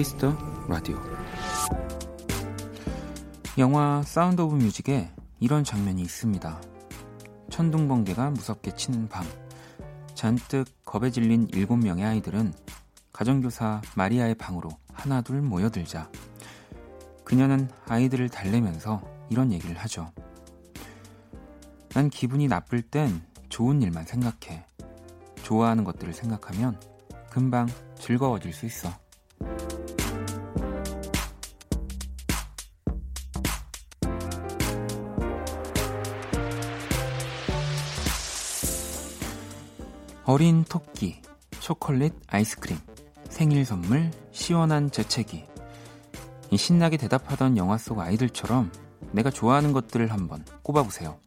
Kiss the Radio 영화 Sound of Music에 이런 장면이 있습니다. 천둥번개가 무섭게 치는 밤 잔뜩 겁에 질린 일곱 명의 아이들은 가정교사 마리아의 방으로 하나둘 모여들자 그녀는 아이들을 달래면서 이런 얘기를 하죠. 난 기분이 나쁠 땐 좋은 일만 생각해. 좋아하는 것들을 생각하면 금방 즐거워질 수 있어. 어린 토끼, 초콜릿 아이스크림, 생일 선물, 시원한 재채기. 신나게 대답하던 영화 속 아이들처럼 내가 좋아하는 것들을 한번 꼽아보세요.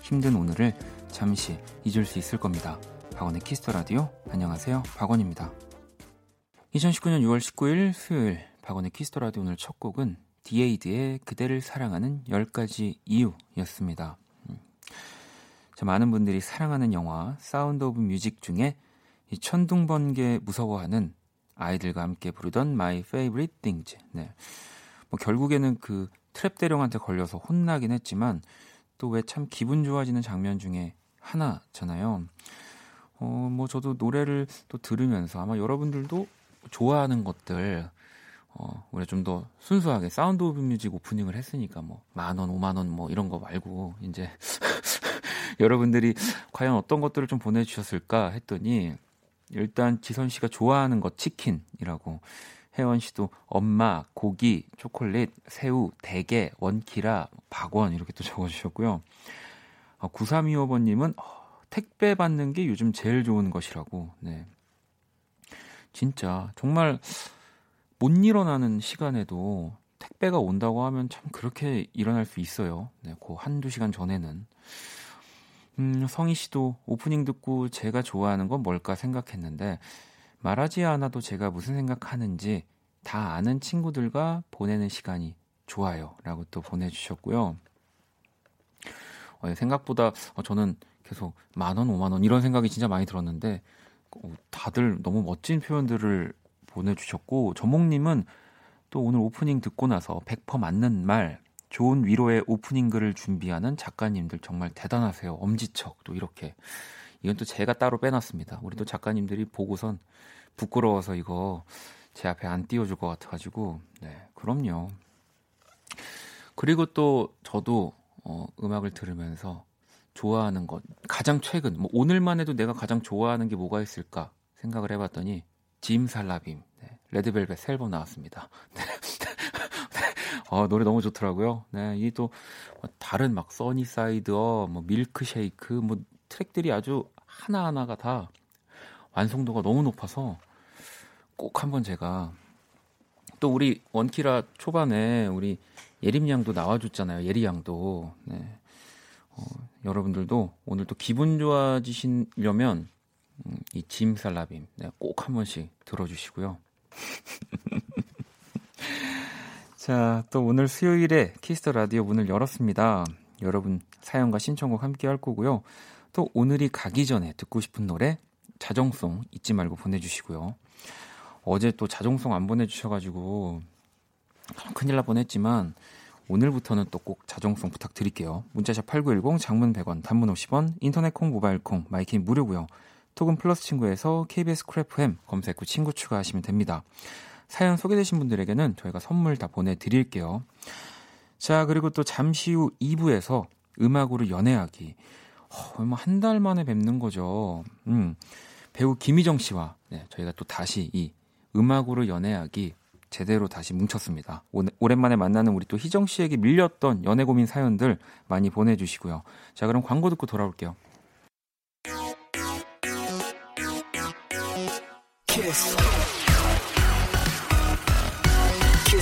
힘든 오늘을 잠시 잊을 수 있을 겁니다. 박원의 Kiss the Radio. 안녕하세요. 박원입니다. 2019년 6월 19일 수요일 박원의 Kiss the Radio 오늘 첫 곡은 디에이드의 그대를 사랑하는 10가지 이유였습니다. 많은 분들이 사랑하는 영화 Sound of Music 중에 이 천둥번개 무서워하는 아이들과 함께 부르던 My Favorite Things. 네. 뭐 결국에는 그 트랩 대령한테 걸려서 혼나긴 했지만 또 왜 참 기분 좋아지는 장면 중에 하나잖아요. 어, 뭐 저도 노래를 또 들으면서 아마 여러분들도 좋아하는 것들 어, 우리 좀더 순수하게 Sound of Music 오프닝을 했으니까 뭐 만 원, 오만 원 뭐 이런 거 말고 이제 여러분들이 과연 어떤 것들을 좀 보내주셨을까 했더니 일단 지선 씨가 좋아하는 것 치킨이라고 혜원 씨도 엄마, 고기, 초콜릿, 새우, 대게, 원키라, 박원 이렇게 또 적어주셨고요. 어, 9325번님은 어, 택배 받는 게 요즘 제일 좋은 것이라고. 네. 진짜 정말 못 일어나는 시간에도 택배가 온다고 하면 참 그렇게 일어날 수 있어요. 네, 그 한두 시간 전에는. 음, 성희 씨도 오프닝 듣고 제가 좋아하는 건 뭘까 생각했는데 말하지 않아도 제가 무슨 생각하는지 다 아는 친구들과 보내는 시간이 좋아요. 라고 또 보내주셨고요. 어, 생각보다 어, 저는 계속 만 원, 오만 원 이런 생각이 진짜 많이 들었는데 어, 다들 너무 멋진 표현들을 보내주셨고 저몽님은 또 오늘 오프닝 듣고 나서 100% 맞는 말 좋은 위로의 오프닝 글을 준비하는 작가님들 정말 대단하세요. 엄지척 또 이렇게 이건 또 제가 따로 빼놨습니다. 우리 도 작가님들이 보고선 부끄러워서 이거 제 앞에 안 띄워줄 것 같아가지고 네 그럼요. 그리고 또 저도 어, 음악을 들으면서 좋아하는 것 가장 최근 뭐 오늘만 해도 내가 가장 좋아하는 게 뭐가 있을까 생각을 해봤더니 짐 살라빔 네, 레드벨벳 새 앨범 나왔습니다. 네. 어, 노래 너무 좋더라고요. 네, 이또 뭐 다른 막 써니사이드어, 뭐 밀크쉐이크, 뭐 트랙들이 아주 하나 하나가 다 완성도가 너무 높아서 꼭 한번 제가 또 우리 원키라 초반에 우리 예림 양도 나와줬잖아요. 예리 양도. 네. 어, 여러분들도 오늘 또 기분 좋아지시려면 음, 이 짐 살라빔 네, 꼭 한 번씩 들어주시고요. 자, 또 오늘 수요일에 Kiss the Radio 문을 열었습니다. 여러분 사연과 신청곡 함께 할 거고요. 또 오늘이 가기 전에 듣고 싶은 노래 자정송 잊지 말고 보내주시고요. 어제 또 자정송 안 보내주셔가지고 큰일 날 뻔했지만 오늘부터는 또 꼭 자정송 부탁드릴게요. 문자 샵 8910 장문 100원 단문 50원 인터넷 콩 모바일 콩 마이 K 무료고요. 톡은 플러스 친구에서 KBS Cool FM 검색 후 친구 추가하시면 됩니다. 사연 소개되신 분들에게는 저희가 선물 다 보내드릴게요. 자, 그리고 또 잠시 후 2부에서 음악으로 연애하기. 어, 뭐한 달 만에 뵙는 거죠. 음, 배우 김희정 씨와 네, 저희가 또 다시 이 음악으로 연애하기 제대로 다시 뭉쳤습니다. 오, 오랜만에 만나는 우리 또 희정 씨에게 밀렸던 연애 고민 사연들 많이 보내주시고요. 자, 그럼 광고 듣고 돌아올게요.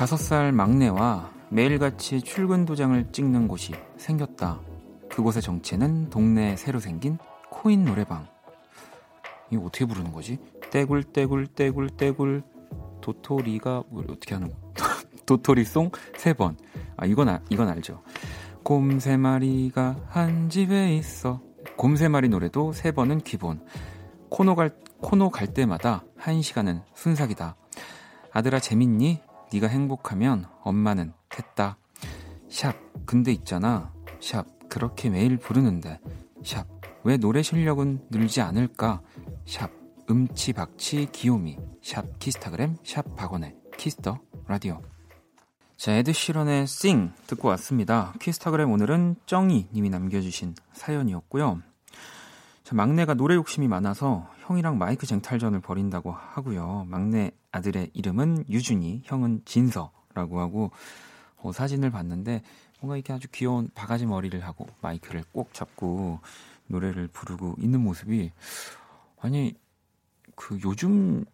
다섯 살 막내와 매일같이 출근 도장을 찍는 곳이 생겼다. 그곳의 정체는 동네에 새로 생긴 코인 노래방. 이거 어떻게 부르는 거지? 떼굴 떼굴 떼굴 떼굴 도토리가 뭐 어떻게 하는 도토리송 세 번. 아 이건 아, 이건 알죠. 곰 세 마리가 한 집에 있어. 곰 세 마리 노래도 세 번은 기본. 코노 갈 코노 갈 때마다 한 시간은 순삭이다. 아들아 재밌니? 네가 행복하면 엄마는 됐다. 샵 근데 있잖아. 샵 그렇게 매일 부르는데 샵 왜 노래 실력은 늘지 않을까? 샵 음치박치 귀요미 샵 키스타그램 샵 박원의 Kiss the Radio 자 에드 시런의 Sing 듣고 왔습니다 키스타그램 오늘은 쩡이 님이 남겨주신 사연이었고요 자, 막내가 노래 욕심이 많아서 형이랑 마이크 쟁탈전을 벌인다고 하고요 막내 아들의 이름은 유준이 형은 진서라고 하고 어, 사진을 봤는데 뭔가 이렇게 아주 귀여운 바가지 머리를 하고 마이크를 꼭 잡고 노래를 부르고 있는 모습이 아니 그 요즘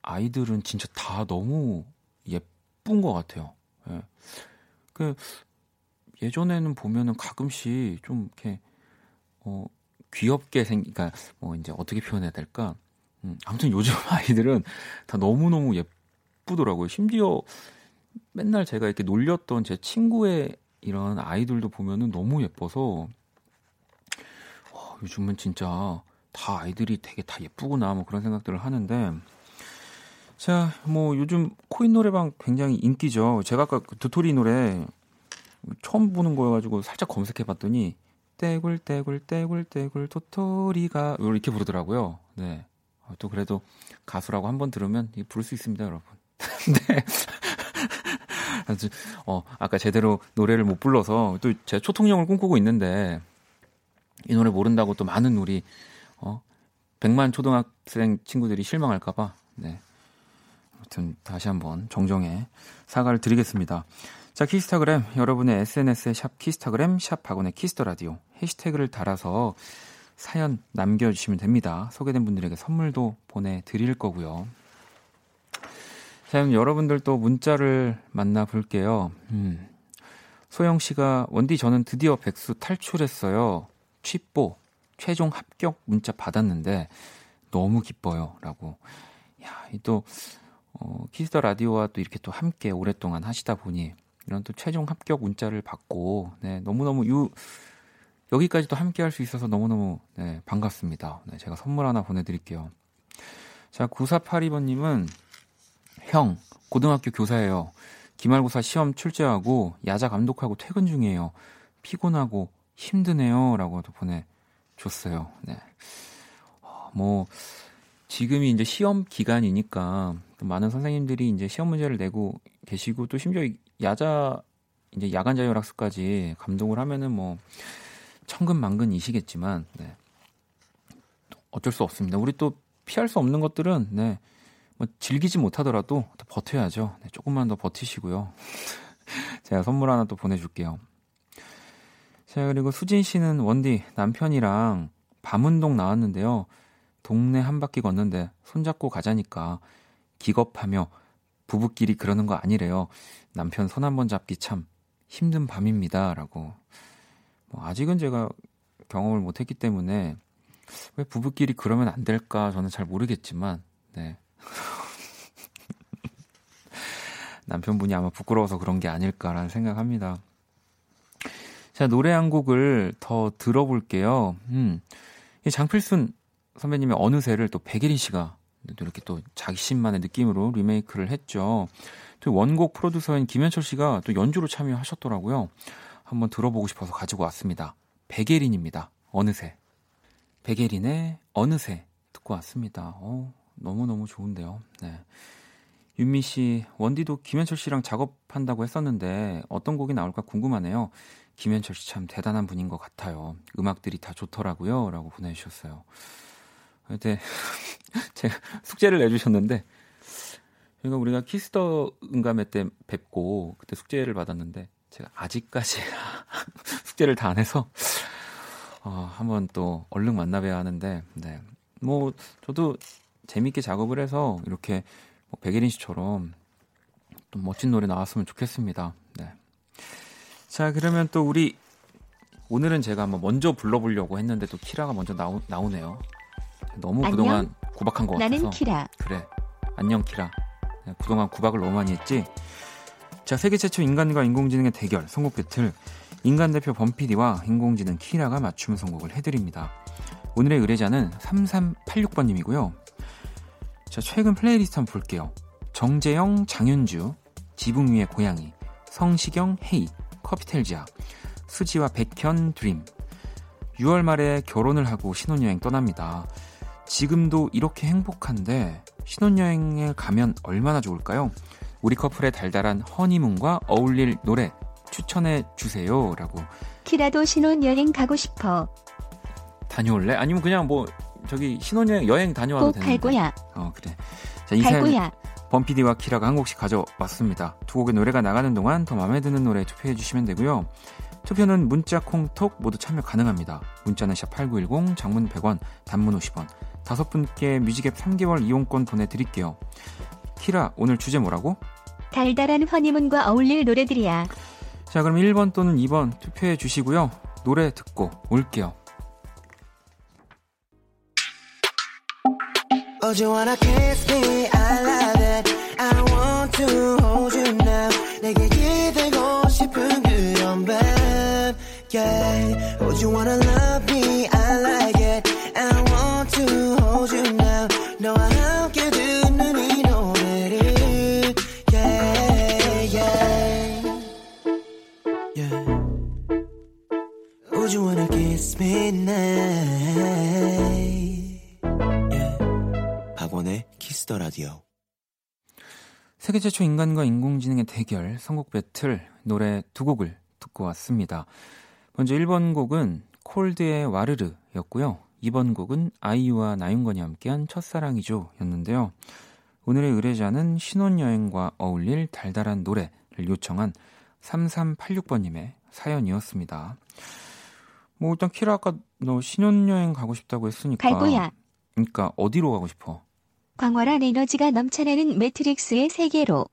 아이들은 진짜 다 너무 예쁜 것 같아요. 예. 그 예전에는 보면은 가끔씩 좀 이렇게 어 귀엽게 생기, 그러니까 뭐 이제 어떻게 표현해야 될까? 음, 아무튼 요즘 아이들은 다 너무 너무 예쁘더라고요. 심지어 맨날 제가 이렇게 놀렸던 제 친구의 이런 아이들도 보면은 너무 예뻐서 와, 요즘은 진짜 다 아이들이 되게 다 예쁘구나 뭐 그런 생각들을 하는데 자, 뭐 요즘 코인 노래방 굉장히 인기죠. 제가 아까 그 도토리 노래 처음 보는 거여가지고 살짝 검색해봤더니 떼굴 떼굴 떼굴 떼굴 도토리가 이렇게 부르더라고요. 네. 어, 또 그래도 가수라고 한번 들으면 부를 수 있습니다, 여러분. 네. 아주 어 아까 제대로 노래를 못 불러서 또 제가 초통령을 꿈꾸고 있는데 이 노래 모른다고 또 많은 우리 어 100만 초등학생 친구들이 실망할까 봐 네. 아무튼 다시 한번 정정해 사과를 드리겠습니다. 자, 키스타그램 여러분의 SNS에 샵 키스타그램 샵 박원의 키스 더 라디오 해시태그를 달아서 사연 남겨주시면 됩니다. 소개된 분들에게 선물도 보내드릴 거고요. 자, 그럼 여러분들 또 문자를 만나볼게요. 음. 소영 씨가 원디 저는 드디어 백수 탈출했어요. 취뽀 최종 합격 문자 받았는데 너무 기뻐요라고. 야, 또 어, 키스 더 라디오와 또 이렇게 또 함께 오랫동안 하시다 보니 이런 또 최종 합격 문자를 받고 네, 너무너무 유 여기까지 또 함께 할 수 있어서 너무너무 네, 반갑습니다. 네, 제가 선물 하나 보내 드릴게요. 자, 9482번 님은 형, 고등학교 교사예요. 기말고사 시험 출제하고 야자 감독하고 퇴근 중이에요. 피곤하고 힘드네요. 라고도 보내줬어요. 네. 어, 뭐, 지금이 이제 시험 기간이니까 많은 선생님들이 이제 시험 문제를 내고 계시고 또 심지어 야자, 이제 야간 자율학습까지 감독을 하면은 뭐, 천근만근이시겠지만, 네. 어쩔 수 없습니다. 우리 또 피할 수 없는 것들은, 네. 뭐 즐기지 못하더라도 더 버텨야죠. 네, 조금만 더 버티시고요. 제가 선물 하나 또 보내줄게요. 자, 그리고 수진 씨는 원디 남편이랑 밤운동 나왔는데요. 동네 한 바퀴 걷는데 손잡고 가자니까 기겁하며 부부끼리 그러는 거 아니래요. 남편 손 한 번 잡기 참 힘든 밤입니다. 라고. 뭐 아직은 제가 경험을 못 했기 때문에 왜 부부끼리 그러면 안 될까 저는 잘 모르겠지만, 네. 남편분이 아마 부끄러워서 그런 게 아닐까라는 생각합니다. 자, 노래 한 곡을 더 들어볼게요. 음. 이 장필순 선배님의 어느새를 또 백예린 씨가 또 이렇게 또 자신만의 느낌으로 리메이크를 했죠. 또 원곡 프로듀서인 김현철 씨가 또 연주로 참여하셨더라고요. 한번 들어보고 싶어서 가지고 왔습니다. 백예린입니다. 어느새. 백예린의 어느새 듣고 왔습니다. 어, 너무너무 좋은데요. 네. 윤미 씨, 원디도 김현철 씨랑 작업한다고 했었는데 어떤 곡이 나올까 궁금하네요. 김현철 씨 참 대단한 분인 것 같아요. 음악들이 다 좋더라고요. 라고 보내주셨어요. 근데 제가 숙제를 내주셨는데 그러니까 우리가 키스 더 음감회 때 뵙고 그때 숙제를 받았는데 제가 아직까지 숙제를 다 안 해서 어, 한번 또 얼른 만나봐야 하는데 네. 뭐 저도 재밌게 작업을 해서 이렇게 뭐 백예린 씨처럼 또 멋진 노래 나왔으면 좋겠습니다. 네. 자, 그러면 또 우리 오늘은 제가 한번 먼저 불러보려고 했는데 또 키라가 먼저 나오, 나오네요. 너무 안녕? 그동안 구박한 것 같아서. 나는 키라. 그래. 안녕 키라. 네, 그동안 구박을 너무 많이 했지. 자, 세계 최초 인간과 인공지능의 대결 선곡 배틀. 인간 대표 범피디와 인공지능 키라가 맞춤 선곡을 해드립니다. 오늘의 의뢰자는 3386번님이고요. 자, 최근 플레이리스트 한번 볼게요. 정재형, 장윤주, 지붕 위의 고양이, 성시경, 헤이, 커피텔지아, 수지와 백현, Dream. 6월 말에 결혼을 하고 신혼여행 떠납니다. 지금도 이렇게 행복한데 신혼여행에 가면 얼마나 좋을까요? 우리 커플의 달달한 허니문과 어울릴 노래 추천해 주세요. 라고. 키라도 신혼여행 가고 싶어. 다녀올래? 아니면 그냥 뭐 저기 신혼여행 여행 다녀와도 되는데. 갈 거야. 어 그래. 자, 이 사연 범피디와 키라가 한 곡씩 가져왔습니다. 두 곡의 노래가 나가는 동안 더 마음에 드는 노래 투표해 주시면 되고요. 투표는 문자, 콩, 톡 모두 참여 가능합니다. 문자는 샵8910, 장문 100원, 단문 50원. 다섯 분께 뮤직앱 3개월 이용권 보내드릴게요. 키라, 오늘 주제 뭐라고? 달달한 허니문과 어울릴 노래들이야. 자, 그럼 1번 또는 2번 투표해 주시고요. 노래 듣고 올게요. Oh, do you wanna kiss me? I love it. I want to hold you now. 내게 기대고 싶은 그런 밤. Yeah. Oh, do you wanna love me now? 키스 더 라디오. 세계 최초 인간과 인공지능의 대결 선곡 배틀 노래 두 곡을 듣고 왔습니다. 먼저 1번 곡은 콜드의 와르르였고요. 2번 곡은 아이유와 나윤권이 함께한 첫사랑이죠 였는데요. 오늘의 의뢰자는 신혼여행과 어울릴 달달한 노래를 요청한 3386번님의 사연이었습니다. 뭐 일단 키라 아까 너 신혼여행 가고 싶다고 했으니까 갈 거야. 그러니까 어디로 가고 싶어? 광활한 에너지가 넘쳐나는 매트릭스의 세계로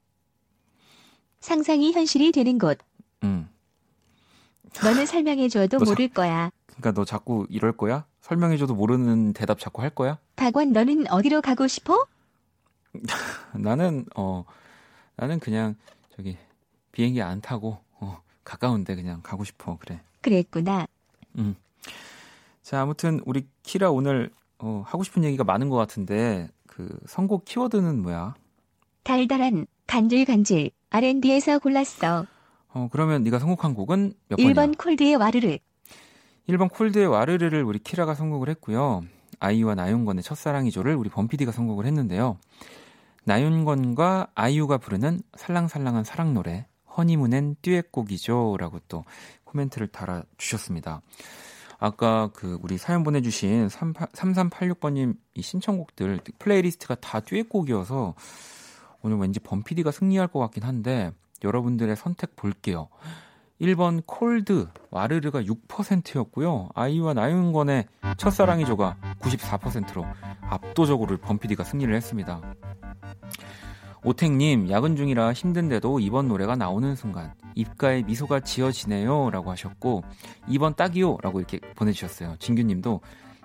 상상이 현실이 되는 곳. 응. 너는 설명해줘도 모를 자, 거야. 그러니까 너 자꾸 이럴 거야? 설명해줘도 모르는 대답 자꾸 할 거야? 박원, 너는 어디로 가고 싶어? 나는 어 나는 그냥 저기 비행기 안 타고 어, 가까운데 그냥 가고 싶어 그래. 그랬구나. 음. 자 아무튼 우리 키라 오늘 어, 하고 싶은 얘기가 많은 것 같은데 그 선곡 키워드는 뭐야? 달달한 간질간질 R&B에서 골랐어. 어 그러면 네가 선곡한 곡은 몇 1번 번이야? 콜드의 와르르. 1번 콜드의 와르르를 우리 키라가 선곡을 했고요. 아이유와 나윤권의 첫사랑이죠를 우리 범피디가 선곡을 했는데요. 나윤권과 아이유가 부르는 살랑살랑한 사랑 노래 허니문엔 듀엣곡이죠라고 또 코멘트를 달아주셨습니다. 아까 그 우리 사연 보내주신 3386번님 이 신청곡들 플레이리스트가 다 듀엣곡이어서 오늘 왠지 범피디가 승리할 것 같긴 한데 여러분들의 선택 볼게요. 1번 콜드 와르르가 6%였고요. 아이유와 나윤권의 첫사랑이 조가 94%로 압도적으로 범피디가 승리를 했습니다. 오택님, 야근 중이라 힘든데도 이번 노래가 나오는 순간 입가에 미소가 지어지네요. 라고 하셨고, 2번 딱이요. 라고 이렇게 보내주셨어요. 진규님도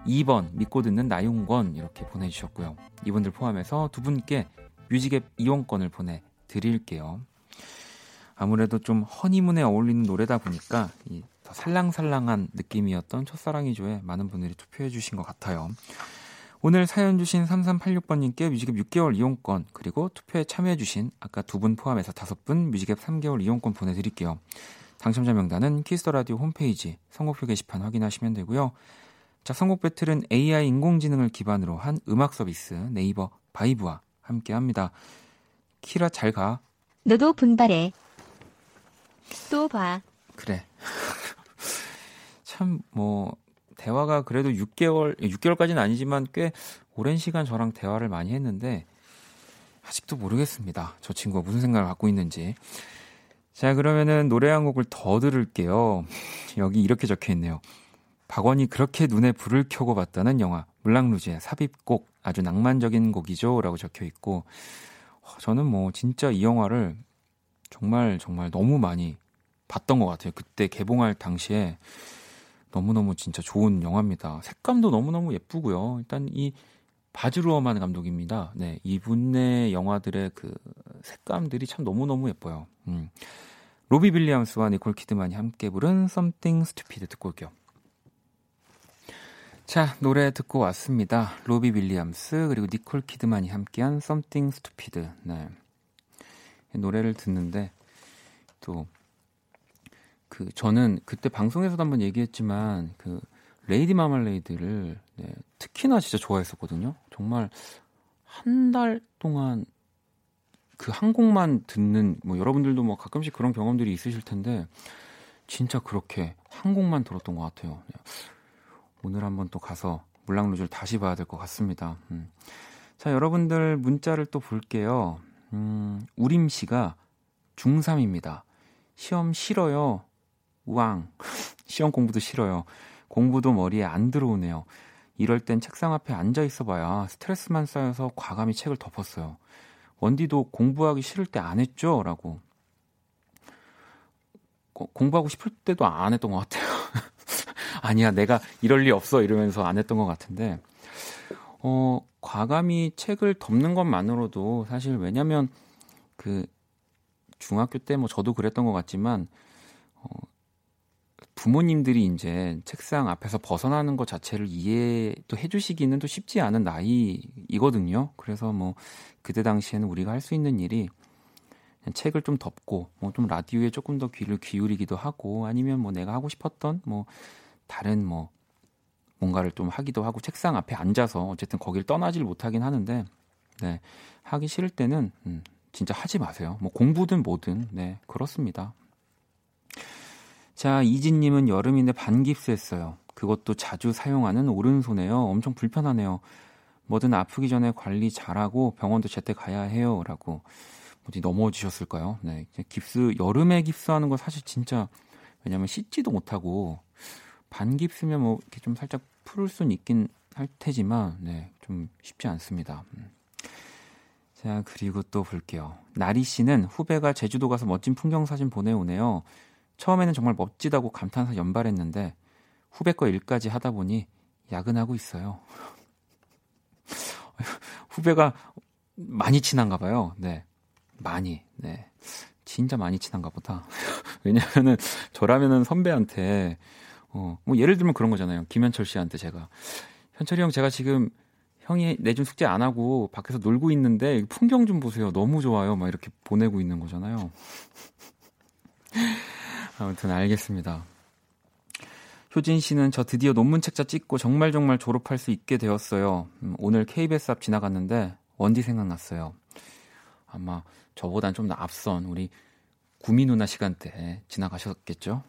2번 믿고 듣는 나용권 이렇게 보내주셨고요. 이분들 포함해서 두 분께 뮤직앱 이용권을 보내드릴게요. 아무래도 좀 허니문에 어울리는 노래다 보니까 이더 살랑살랑한 느낌이었던 첫사랑이조에 많은 분들이 투표해주신 것 같아요. 오늘 사연 주신 3386번님께 뮤직앱 6개월 이용권 그리고 투표에 참여해주신 아까 두 분 포함해서 다섯 분 뮤직앱 3개월 이용권 보내드릴게요. 당첨자 명단은 키스 더 라디오 홈페이지 선곡표 게시판 확인하시면 되고요. 자, 선곡 배틀은 AI 인공지능을 기반으로 한 음악 서비스 네이버 바이브와 함께 합니다. 키라 잘 가. 너도 분발해. 또 봐. 그래. 참 뭐 대화가 그래도 6개월, 6개월까지는 아니지만 꽤 오랜 시간 저랑 대화를 많이 했는데 아직도 모르겠습니다. 저 친구가 무슨 생각을 갖고 있는지. 자, 그러면은 노래 한 곡을 더 들을게요. 여기 이렇게 적혀 있네요. 박원이 그렇게 눈에 불을 켜고 봤다는 영화 물랑루즈의 삽입곡 아주 낭만적인 곡이죠 라고 적혀 있고 어, 저는 뭐 진짜 이 영화를 정말 정말 너무 많이 봤던 것 같아요. 그때 개봉할 당시에 너무너무 진짜 좋은 영화입니다. 색감도 너무너무 예쁘고요. 일단 이 바즈 루어만 감독입니다. 네, 이분의 영화들의 그 색감들이 참 너무너무 예뻐요. 음. 로비 윌리엄스와 니콜 키드만이 함께 부른 Something Stupid 듣고 올게요. 자, 노래 듣고 왔습니다. 로비 윌리엄스 그리고 니콜 키드만이 함께한 Something Stupid. 네. 노래를 듣는데 또 그 저는 그때 방송에서도 한번 얘기했지만 그 레이디 마말레이드를 네, 특히나 진짜 좋아했었거든요. 정말 한 달 동안 그 한 곡만 듣는 뭐 여러분들도 뭐 가끔씩 그런 경험들이 있으실 텐데 진짜 그렇게 한 곡만 들었던 것 같아요. 네. 오늘 한번 또 가서 물랑루즈를 다시 봐야 될 것 같습니다. 음. 자, 여러분들 문자를 또 볼게요. 음, 우림 씨가 중3입니다. 시험 싫어요. 우왕. 시험 공부도 싫어요. 공부도 머리에 안 들어오네요. 이럴 땐 책상 앞에 앉아 있어 봐야 스트레스만 쌓여서 과감히 책을 덮었어요. 원디도 공부하기 싫을 때 안 했죠? 라고. 공부하고 싶을 때도 안 했던 것 같아요. 아니야, 내가 이럴 리 없어. 이러면서 안 했던 것 같은데. 어, 과감히 책을 덮는 것만으로도 사실 왜냐면 그 중학교 때 뭐 저도 그랬던 것 같지만 어, 부모님들이 이제 책상 앞에서 벗어나는 것 자체를 이해도 해주시기는 또 쉽지 않은 나이이거든요. 그래서 뭐 그때 당시에는 우리가 할 수 있는 일이 책을 좀 덮고 뭐 좀 라디오에 조금 더 귀를 기울이기도 하고 아니면 뭐 내가 하고 싶었던 뭐 다른 뭐 뭔가를 좀 하기도 하고 책상 앞에 앉아서 어쨌든 거길 떠나질 못하긴 하는데 네 하기 싫을 때는 음, 진짜 하지 마세요. 뭐 공부든 뭐든 네 그렇습니다. 자 이진님은 여름인데 반깁스했어요. 그것도 자주 사용하는 오른손에요. 엄청 불편하네요. 뭐든 아프기 전에 관리 잘하고 병원도 제때 가야 해요 라고 어디 넘어지셨을까요? 네 깁스 여름에 깁스하는 거 사실 진짜 왜냐면 씻지도 못하고 반깁스면 뭐 이렇게 좀 살짝 풀을 수는 있긴 할 테지만 네, 좀 쉽지 않습니다. 음. 자, 그리고 또 볼게요. 나리 씨는 후배가 제주도 가서 멋진 풍경 사진 보내오네요. 처음에는 정말 멋지다고 감탄사 연발했는데 후배 거 일까지 하다 보니 야근하고 있어요. 후배가 많이 친한가 봐요. 네. 많이. 네. 진짜 많이 친한가 보다. 왜냐면은 저라면은 선배한테 어, 뭐 예를 들면 그런 거잖아요. 김현철 씨한테 제가 현철이 형 제가 지금 형이 내준 숙제 안 하고 밖에서 놀고 있는데 풍경 좀 보세요. 너무 좋아요. 막 이렇게 보내고 있는 거잖아요. 아무튼 알겠습니다. 효진 씨는 저 드디어 논문 책자 찍고 정말 정말 졸업할 수 있게 되었어요. 음, 오늘 KBS 앞 지나갔는데 원디 생각났어요. 아마 저보단 좀 앞선 우리 구미 누나 시간대 지나가셨겠죠?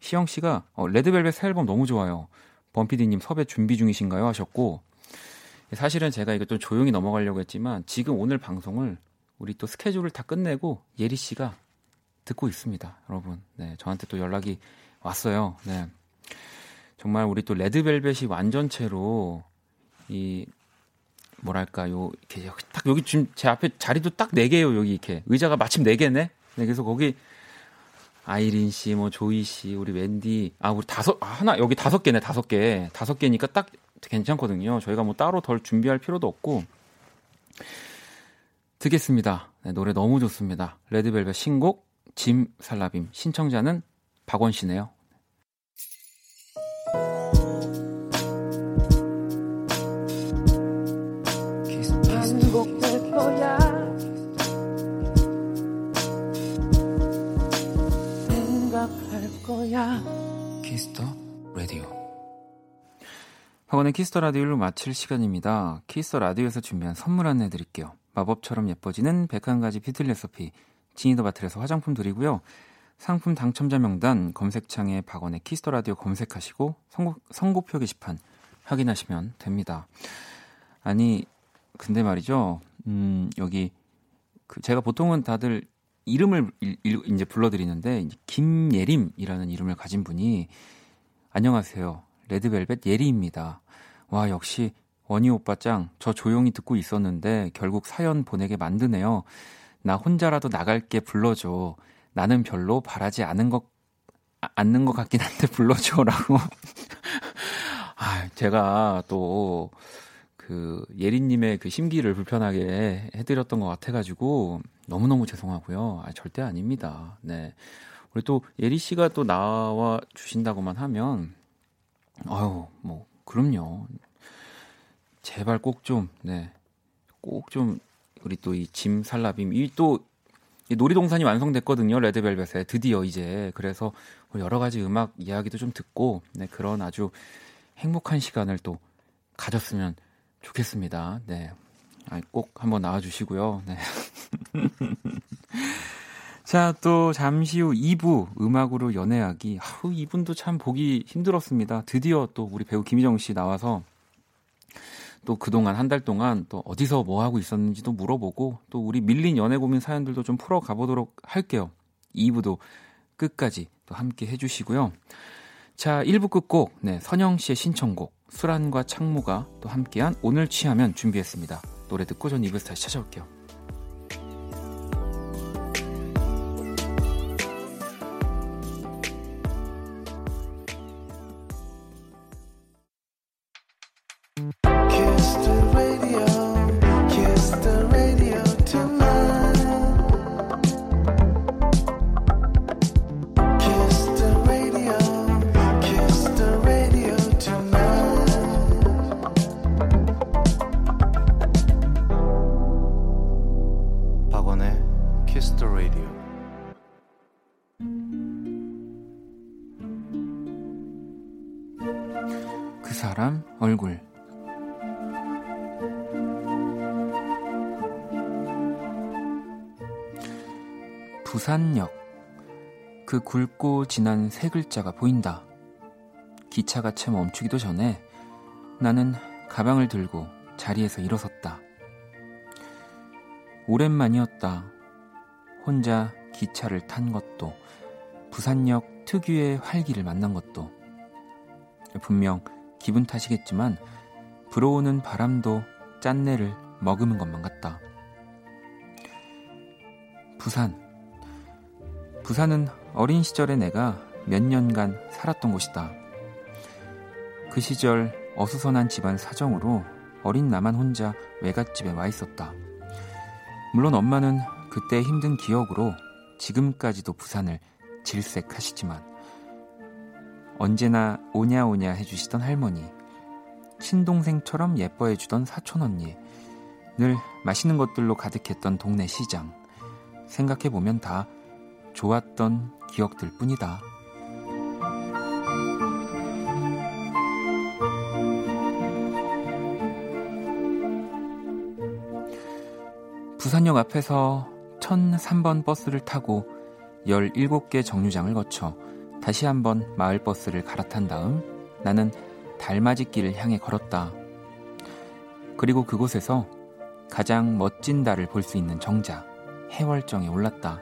시영 씨가 어, 레드벨벳 새 앨범 너무 좋아요. 범피디님 섭외 준비 중이신가요? 하셨고 사실은 제가 이거 좀 조용히 넘어가려고 했지만 지금 오늘 방송을 우리 또 스케줄을 다 끝내고 예리 씨가 듣고 있습니다, 여러분. 네, 저한테 또 연락이 왔어요. 네. 정말 우리 또 레드벨벳이 완전체로 이 뭐랄까 요 이렇게 딱 여기 지금 제 앞에 자리도 딱 네 개예요 여기 이렇게 의자가 마침 네 개네. 네, 그래서 거기 아이린 씨, 뭐 조이 씨, 우리 웬디, 아 우리 다섯 아, 하나 여기 다섯 개네 다섯 개 다섯 개니까 딱 괜찮거든요. 저희가 뭐 따로 덜 준비할 필요도 없고 듣겠습니다. 네, 노래 너무 좋습니다. 레드벨벳 신곡 짐 살라빔 신청자는 박원 씨네요. 키스 더 라디오. 박원의 키스 더 라디오를 마칠 시간입니다. 키스 더 라디오에서 준비한 선물 안내 드릴게요. 마법처럼 예뻐지는 101가지 피틀 레시피 지니더 바틀에서 화장품 드리고요. 상품 당첨자 명단 검색창에 박원의 키스 더 라디오 검색하시고 선곡, 선곡표 게시판 확인하시면 됩니다. 아니 근데 말이죠. 음, 여기 그 제가 보통은 다들 이름을 이제 불러드리는데 김예림이라는 이름을 가진 분이 안녕하세요. 레드벨벳 예리입니다. 와 역시 원희 오빠 짱. 저 조용히 듣고 있었는데 결국 사연 보내게 만드네요. 나 혼자라도 나갈게 불러줘. 나는 별로 바라지 않은 것, 아, 않는 것 같긴 한데 불러줘 라고. 아, 제가 또, 그, 예리님의 그 심기를 불편하게 해드렸던 것 같아가지고, 너무너무 죄송하고요. 아, 절대 아닙니다. 네. 우리 또 예리 씨가 또 나와 주신다고만 하면, 아유, 뭐, 그럼요. 제발 꼭 좀, 네. 꼭 좀, 우리 또 이 짐 살라빔, 이또 놀이동산이 완성됐거든요. 레드벨벳에. 드디어 이제. 그래서 여러 가지 음악 이야기도 좀 듣고, 네, 그런 아주 행복한 시간을 또 가졌으면 좋겠습니다. 네. 꼭 한번 나와주시고요. 네. 자, 또 잠시 후 2부 음악으로 연애하기. 아우, 이분도 참 보기 힘들었습니다. 드디어 또 우리 배우 김희정 씨 나와서 또 그동안 한 달 동안 또 어디서 뭐 하고 있었는지도 물어보고 또 우리 밀린 연애 고민 사연들도 좀 풀어 가 보도록 할게요. 2부도 끝까지 또 함께 해주시고요. 자, 1부 끝곡, 네, 선영 씨의 신청곡, 수란과 창모가 또 함께한 오늘 취하면 준비했습니다. 노래 듣고 전 2부에서 다시 찾아올게요. 그 굵고 진한 세 글자가 보인다. 기차가 채 멈추기도 전에 나는 가방을 들고 자리에서 일어섰다. 오랜만이었다. 혼자 기차를 탄 것도, 부산역 특유의 활기를 만난 것도. 분명 기분 탓이겠지만, 불어오는 바람도 짠내를 머금은 것만 같다. 부산. 부산은 어린 시절에 내가 몇 년간 살았던 곳이다. 그 시절 어수선한 집안 사정으로 어린 나만 혼자 외갓집에 와 있었다. 물론 엄마는 그때 힘든 기억으로 지금까지도 부산을 질색하시지만 언제나 오냐오냐 해주시던 할머니, 친동생처럼 예뻐해주던 사촌 언니, 늘 맛있는 것들로 가득했던 동네 시장. 생각해보면 다 좋았던 기억들 뿐이다. 부산역 앞에서 1003번 버스를 타고 17개 정류장을 거쳐 다시 한번 마을버스를 갈아탄 다음 나는 달맞이 길을 향해 걸었다. 그리고 그곳에서 가장 멋진 달을 볼 수 있는 정자, 해월정에 올랐다.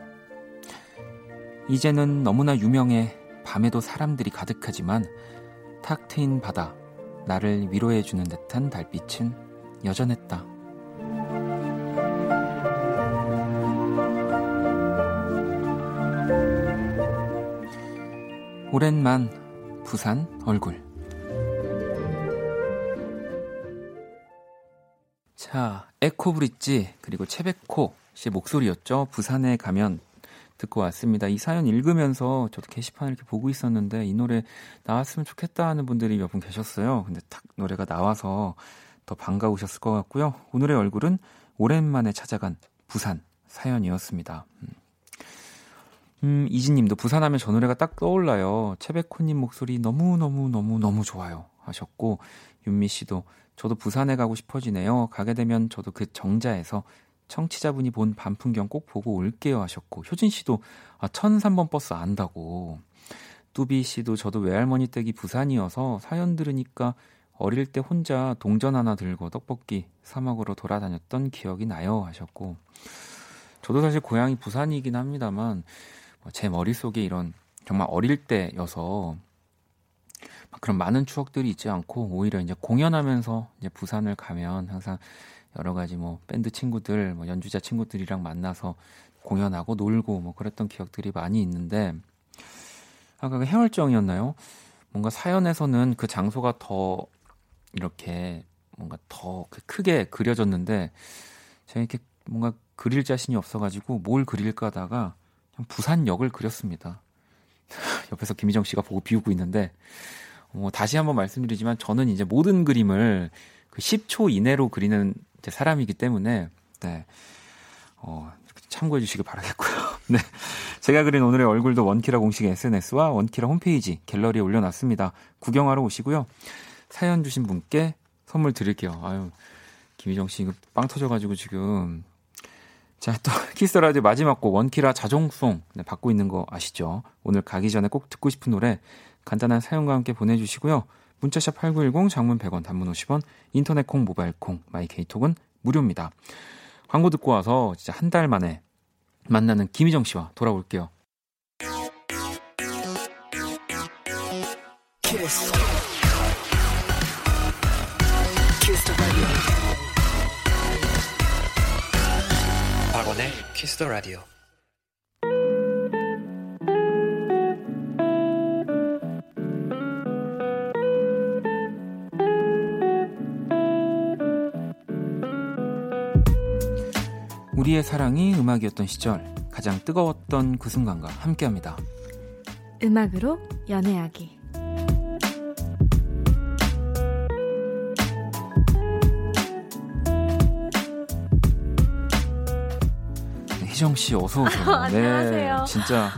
이제는 너무나 유명해 밤에도 사람들이 가득하지만 탁 트인 바다, 나를 위로해주는 듯한 달빛은 여전했다. 오랜만 부산 얼굴 자, 에코브릿지 그리고 채베코 씨의 목소리였죠. 부산에 가면 듣고 왔습니다. 이 사연 읽으면서 저도 게시판을 이렇게 보고 있었는데 이 노래 나왔으면 좋겠다 하는 분들이 몇 분 계셨어요. 근데 딱 노래가 나와서 더 반가우셨을 것 같고요. 오늘의 얼굴은 오랜만에 찾아간 부산 사연이었습니다. 음, 음 이진님도 부산하면 저 노래가 딱 떠올라요. 채베코님 목소리 너무 너무 너무 너무 좋아요. 하셨고, 윤미 씨도 저도 부산에 가고 싶어지네요. 가게 되면 저도 그 정자에서 청취자분이 본 반풍경 꼭 보고 올게요 하셨고 효진 씨도 아 1003번 버스 안다고. 뚜비 씨도 저도 외할머니 댁이 부산이어서 사연 들으니까 어릴 때 혼자 동전 하나 들고 떡볶이 사 먹으러 돌아다녔던 기억이 나요 하셨고 저도 사실 고향이 부산이긴 합니다만 뭐제 머릿속에 이런 정말 어릴 때여서 그런 많은 추억들이 있지 않고 오히려 이제 공연하면서 이제 부산을 가면 항상 여러 가지 뭐 밴드 친구들, 뭐 연주자 친구들이랑 만나서 공연하고 놀고 뭐 그랬던 기억들이 많이 있는데 아까 그 해월정이었나요? 뭔가 사연에서는 그 장소가 더 이렇게 뭔가 더 크게 그려졌는데 제가 이렇게 뭔가 그릴 자신이 없어가지고 뭘 그릴까 하다가 부산역을 그렸습니다. 옆에서 김희정 씨가 보고 비우고 있는데 어, 다시 한번 말씀드리지만 저는 이제 모든 그림을 그 10초 이내로 그리는 사람이기 때문에 네. 어, 참고해 주시길 바라겠고요. 네. 제가 그린 오늘의 얼굴도 원키라 공식 SNS와 원키라 홈페이지 갤러리에 올려놨습니다. 구경하러 오시고요. 사연 주신 분께 선물 드릴게요. 아유, 김희정 씨 이거 빵 터져가지고 지금. 자, 또 키스 라디오 마지막 곡 원키라 자정송 네, 받고 있는 거 아시죠? 오늘 가기 전에 꼭 듣고 싶은 노래 간단한 사연과 함께 보내주시고요. 문자샵 8910 장문 100원 단문 50원 인터넷 콩 모바일 콩 마이 케이톡은 무료입니다. 광고 듣고 와서 진짜 한 달 만에 만나는 김희정 씨와 돌아올게요. 키스. 키스 박원의 키스 더 라디오. 우리의 사랑이 음악이었던 시절 가장 뜨거웠던 그 순간과 함께합니다. 음악으로 연애하기 희정 씨 어서 오세요. 안녕하세요. 네, 진짜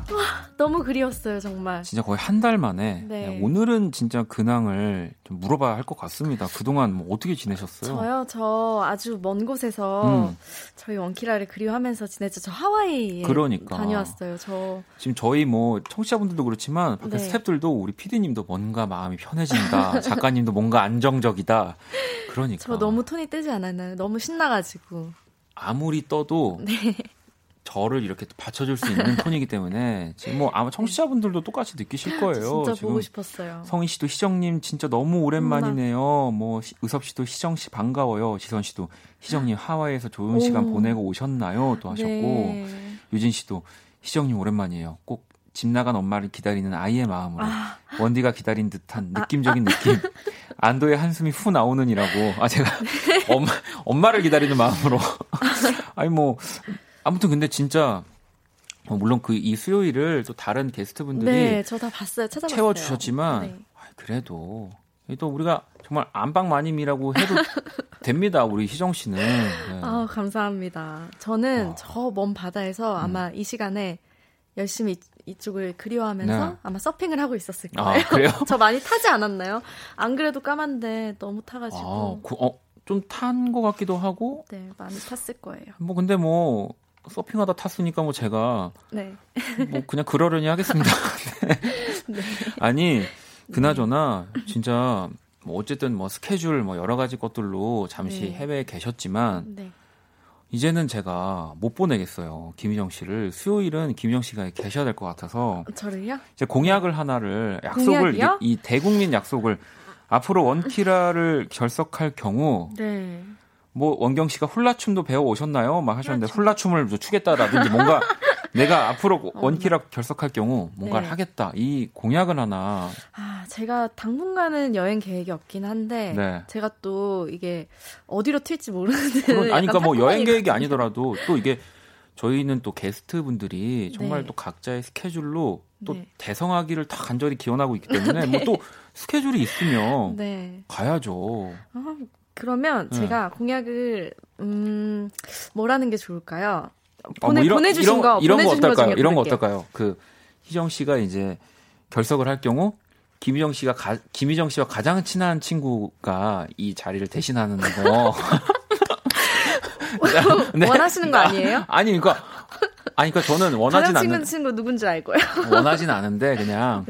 너무 그리웠어요, 정말. 진짜 거의 한 달 만에 네. 네, 오늘은 진짜 근황을 좀 물어봐야 할 것 같습니다. 그동안 뭐 어떻게 지내셨어요? 저요, 저 아주 먼 곳에서 음. 저희 원키라를 그리워하면서 지냈죠. 저 하와이에 그러니까. 다녀왔어요. 저 지금 저희 뭐 청취자분들도 그렇지만 밖에 네. 스탭들도 우리 PD님도 뭔가 마음이 편해진다. 작가님도 뭔가 안정적이다. 그러니까 저 너무 톤이 뜨지 않았나요? 너무 신나가지고 아무리 떠도 네. 저를 이렇게 받쳐줄 수 있는 톤이기 때문에 지금 뭐 아마 청취자분들도 똑같이 느끼실 거예요. 진짜 지금 보고 싶었어요. 성희 씨도 희정님 진짜 너무 오랜만이네요. 뭐 의섭 씨도 희정 씨 반가워요. 지선 씨도 희정님 하와이에서 좋은 시간 보내고 오셨나요? 또 하셨고 네. 유진 씨도 희정님 오랜만이에요. 꼭 집 나간 엄마를 기다리는 아이의 마음으로 아. 원디가 기다린 듯한 느낌적인 아. 느낌. 안도의 한숨이 후 나오는이라고. 아 제가 엄마 엄마를 기다리는 마음으로. 아니 뭐 아무튼 근데 진짜 어, 물론 그 이 수요일을 또 다른 게스트분들이 네, 저 다 봤어요. 찾아봤어요. 채워 주셨지만 네. 그래도 또 우리가 정말 안방 마님이라고 해도 됩니다. 우리 희정 씨는. 네. 아, 감사합니다. 저는 어. 저먼 바다에서 음. 아마 이 시간에 열심히 이쪽을 그리워하면서 네. 아마 서핑을 하고 있었을 아, 거예요. 아, 그래요? 저 많이 타지 않았나요? 안 그래도 까만데 너무 타가지고. 아, 그, 어, 좀탄 것 같기도 하고. 네, 많이 탔을 거예요. 뭐 근데 뭐 서핑하다 탔으니까 뭐 제가 네. 뭐 그냥 그러려니 하겠습니다. 네. 아니 그나저나 진짜 뭐 어쨌든 뭐 스케줄 뭐 여러 가지 것들로 잠시 네. 해외에 계셨지만 네. 이제는 제가 못 보내겠어요. 김희정 씨를 수요일은 김희정 씨가 계셔야 될 것 같아서 저를요? 이제 공약을 하나를 약속을 이, 이, 대국민 약속을 앞으로 원키라를 결석할 경우 네. 뭐 원경 씨가 훌라춤도 배워 오셨나요? 막 하셨는데 훌라춤. 을 추겠다라든지 뭔가 내가 앞으로 원키라 결석할 경우 뭔가를 네. 하겠다 이 공약을 하나. 아 제가 당분간은 여행 계획이 없긴 한데 네. 제가 또 이게 어디로 튈지 모르는. 그런, 아니 그러니까 뭐 여행 계획이 아니더라도 또 이게 저희는 또 게스트 분들이 정말 네. 또 각자의 스케줄로 또 네. 대성하기를 다 간절히 기원하고 있기 때문에 뭐 또 스케줄이 있으면 네. 가야죠. 아, 그러면 네. 제가 공약을 음 뭐라는 게 좋을까요? 보내, 어, 뭐 보내주신 이런, 거 이런 거 어떨까요? 이런 거 어떨까요? 그 희정 씨가 이제 결석을 할 경우 김희정 씨가 가, 김희정 씨와 가장 친한 친구가 이 자리를 대신하는 거. 네. 원하시는 거 아니에요? 아니 그러니까 아니 그러니까 저는 원하진 않는 친구 누군지 알고요. 원하진 않은데 그냥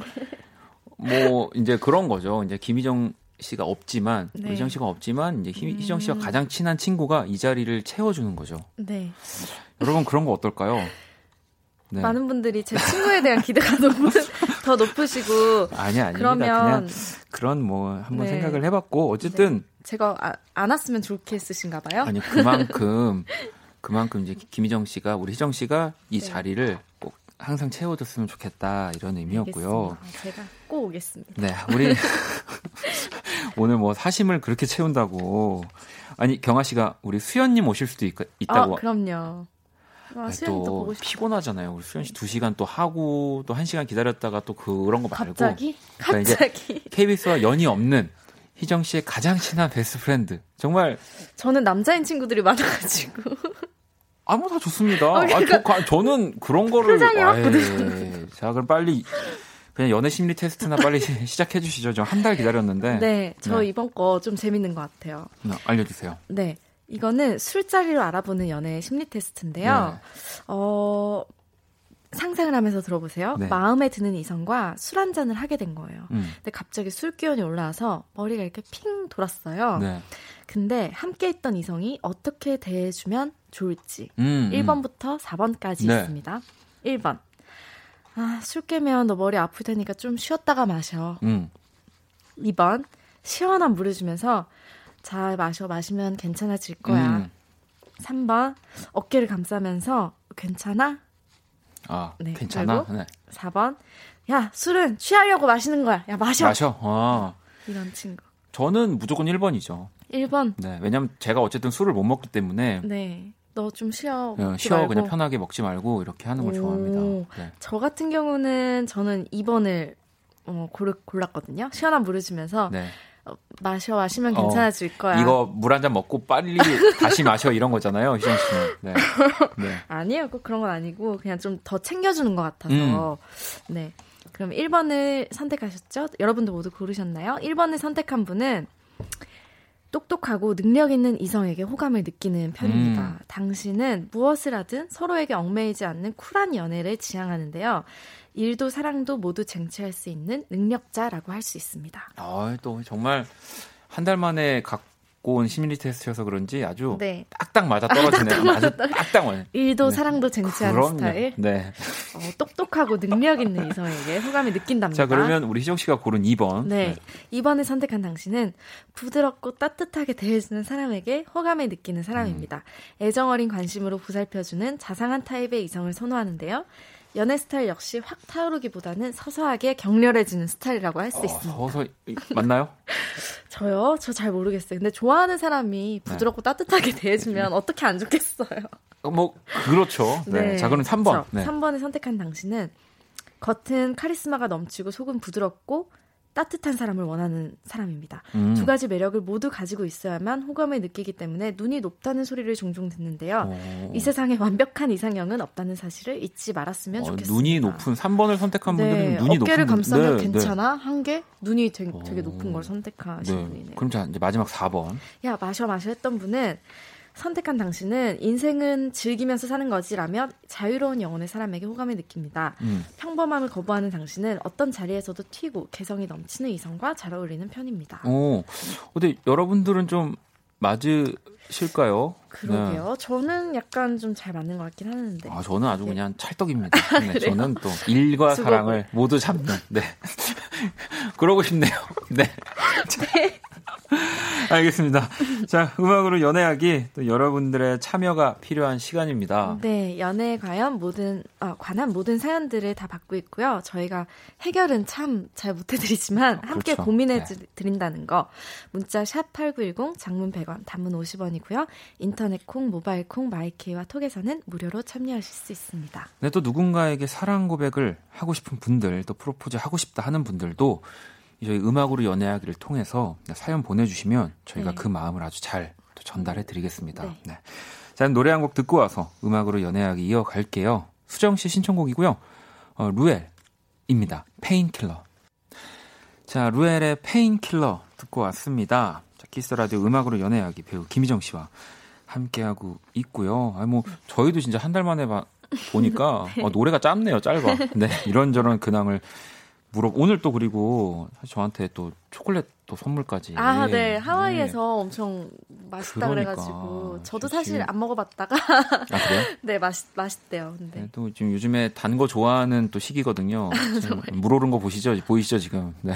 뭐 이제 그런 거죠. 이제 김희정 씨가 없지만 네. 희정 씨가 없지만 이제 희, 음. 희정 씨와 가장 친한 친구가 이 자리를 채워주는 거죠. 네. 여러분 그런 거 어떨까요? 네. 많은 분들이 제 친구에 대한 기대가 너무 더 높으시고 아니 아니 그러면 그런 뭐 한번 네. 생각을 해봤고 어쨌든 네. 제가 아, 안 왔으면 좋겠으신가 봐요. 아니 그만큼 그만큼 이제 김희정 씨가 우리 희정 씨가 이 네. 자리를 꼭 항상 채워줬으면 좋겠다 이런 의미였고요. 알겠습니다. 제가 꼭 오겠습니다. 네, 우리 오늘 뭐 사심을 그렇게 채운다고 아니 경아 씨가 우리 수연님 오실 수도 있, 다고 아, 그럼요. 아, 또 피곤하잖아요. 우리 수연 씨 2시간 또 하고 또 1시간 기다렸다가 또 그런 거 말고 갑자기 그러니까 갑자기 KBS와 연이 없는 희정 씨의 가장 친한 best friend. 정말 저는 남자인 친구들이 많아가지고 아무 다 좋습니다. 어, 그러니까 아, 저, 는 그런 거를 아예, 자 그럼 빨리 그냥 연애 심리 테스트나 빨리 시작해 주시죠. 저 한 달 기다렸는데. 네, 저 네. 이번 거 좀 재밌는 것 같아요. 네, 알려주세요. 네, 이거는 술자리로 알아보는 연애 심리 테스트인데요. 네. 어, 상상을 하면서 들어보세요. 네. 마음에 드는 이성과 술 한 잔을 하게 된 거예요. 음. 근데 갑자기 술 기운이 올라와서 머리가 이렇게 핑 돌았어요. 네. 근데 함께 있던 이성이 어떻게 대해주면 좋을지 음, 1번부터 음. 4번까지 네. 있습니다. 1번. 아, 술 깨면 너 머리 아플 테니까 좀 쉬었다가 마셔. 음. 2번. 시원한 물을 주면서 잘 마셔. 마시면 괜찮아질 거야. 음. 3번. 어깨를 감싸면서 괜찮아? 아, 네, 괜찮아? 네. 4번. 야, 술은 취하려고 마시는 거야. 야, 마셔. 마셔. 아. 이런 친구. 저는 무조건 1번이죠. 1번. 네, 왜냐면 제가 어쨌든 술을 못 먹기 때문에. 네. 너 좀 쉬어. 네, 쉬어 말고. 그냥 편하게 먹지 말고 이렇게 하는 걸 오, 좋아합니다. 네. 저 같은 경우는 저는 2번을 어, 고르, 골랐거든요. 시원한 물을 주면서 네. 어, 마셔 마시면 어, 괜찮아질 어, 거야. 이거 물 한 잔 먹고 빨리 다시 마셔 이런 거잖아요, 희정 씨는. 네. 네. 아니에요, 꼭 그런 건 아니고 그냥 좀 더 챙겨주는 것 같아서. 음. 네. 그럼 1번을 선택하셨죠? 여러분도 모두 고르셨나요? 1번을 선택한 분은 똑똑하고 능력 있는 이성에게 호감을 느끼는 편입니다. 음. 당신은 무엇을 하든 서로에게 얽매이지 않는 쿨한 연애를 지향하는데요. 일도 사랑도 모두 쟁취할 수 있는 능력자라고 할 수 있습니다. 아, 또 정말 한 달 만에 각 갖고 온 심리 테스트여서 그런지 아주 네. 딱딱 맞아 떨어지네요. 아, 아주 딱딱 맞 일도 네. 사랑도 쟁취하는 그럼요. 스타일. 네. 어, 똑똑하고 능력 있는 이성에게 호감이 느낀답니다. 자, 그러면 우리 희정 씨가 고른 2번. 네. 네. 2번을 선택한 당신은 부드럽고 따뜻하게 대해주는 사람에게 호감을 느끼는 사람입니다. 음. 애정 어린 관심으로 보살펴주는 자상한 타입의 이성을 선호하는데요. 연애 스타일 역시 확 타오르기보다는 서서하게 격렬해지는 스타일이라고 할수 어, 있습니다. 서서 맞나요? 저요? 저 잘 모르겠어요. 근데 좋아하는 사람이 네. 부드럽고 네. 따뜻하게 대해주면 어떻게 안 좋겠어요? 어, 뭐 그렇죠. 네. 네. 자, 그럼 3번. 그렇죠. 네. 3번을 선택한 당신은 겉은 카리스마가 넘치고 속은 부드럽고 따뜻한 사람을 원하는 사람입니다. 음. 두 가지 매력을 모두 가지고 있어야만 호감을 느끼기 때문에 눈이 높다는 소리를 종종 듣는데요. 오. 이 세상에 완벽한 이상형은 없다는 사실을 잊지 말았으면 어, 좋겠습니다. 눈이 높은 3번을 선택한 분들은 네, 눈이 높은 어깨를 감싸면 네, 괜찮아? 네. 한 개? 눈이 되게, 되게 높은 걸 선택하신 네. 분이네요. 그럼 자 이제 마지막 4번. 야 마셔 마셔 했던 분은 선택한 당신은 인생은 즐기면서 사는 거지라며 자유로운 영혼의 사람에게 호감을 느낍니다. 음. 평범함을 거부하는 당신은 어떤 자리에서도 튀고 개성이 넘치는 이성과 잘 어울리는 편입니다. 오, 근데 여러분들은 좀 맞으실까요? 그러게요. 네. 저는 약간 좀 잘 맞는 것 같긴 하는데. 아, 저는 아주 네. 그냥 찰떡입니다. 네, 저는 또 일과 사랑을 모두 잡는. 네. 그러고 싶네요. 네. 네. 알겠습니다. 자, 음악으로 연애하기 또 여러분들의 참여가 필요한 시간입니다. 네, 연애에 과연 모든 어, 관한 모든 사연들을 다 받고 있고요. 저희가 해결은 참 잘 못해드리지만 함께 그렇죠. 고민해 네. 드린다는 거. 문자 샵 #8910 장문 100원, 단문 50원이고요. 인터넷 콩, 모바일 콩, 마이케이와 톡에서는 무료로 참여하실 수 있습니다. 네, 또 누군가에게 사랑 고백을 하고 싶은 분들, 또 프로포즈 하고 싶다 하는 분들도 저희 음악으로 연애하기를 통해서 사연 보내주시면 저희가 네. 그 마음을 아주 잘 전달해 드리겠습니다. 네. 네. 자, 노래 한 곡 듣고 와서 음악으로 연애하기 이어갈게요. 수정 씨 신청곡이고요. 어, 루엘입니다. Painkiller. 자, 루엘의 Painkiller 듣고 왔습니다. 자, 키스 라디오 음악으로 연애하기 배우 김희정 씨와 함께하고 있고요. 아, 뭐, 저희도 진짜 한 달 만에 봐, 보니까 네. 어, 노래가 짧네요, 짧아. 네, 이런저런 근황을 물어 오늘 또 그리고 저한테 또 초콜릿 또 선물까지. 아, 네. 하와이에서 네. 엄청 맛있다 그러니까. 그래가지고 아, 저도 좋지. 사실 안 먹어봤다가. 아, 그래요? 네, 맛있, 맛있대요. 근데. 네, 또 지금 요즘에 단 거 좋아하는 또 시기거든요. 물 오른 거 보시죠? 보이시죠, 지금? 네.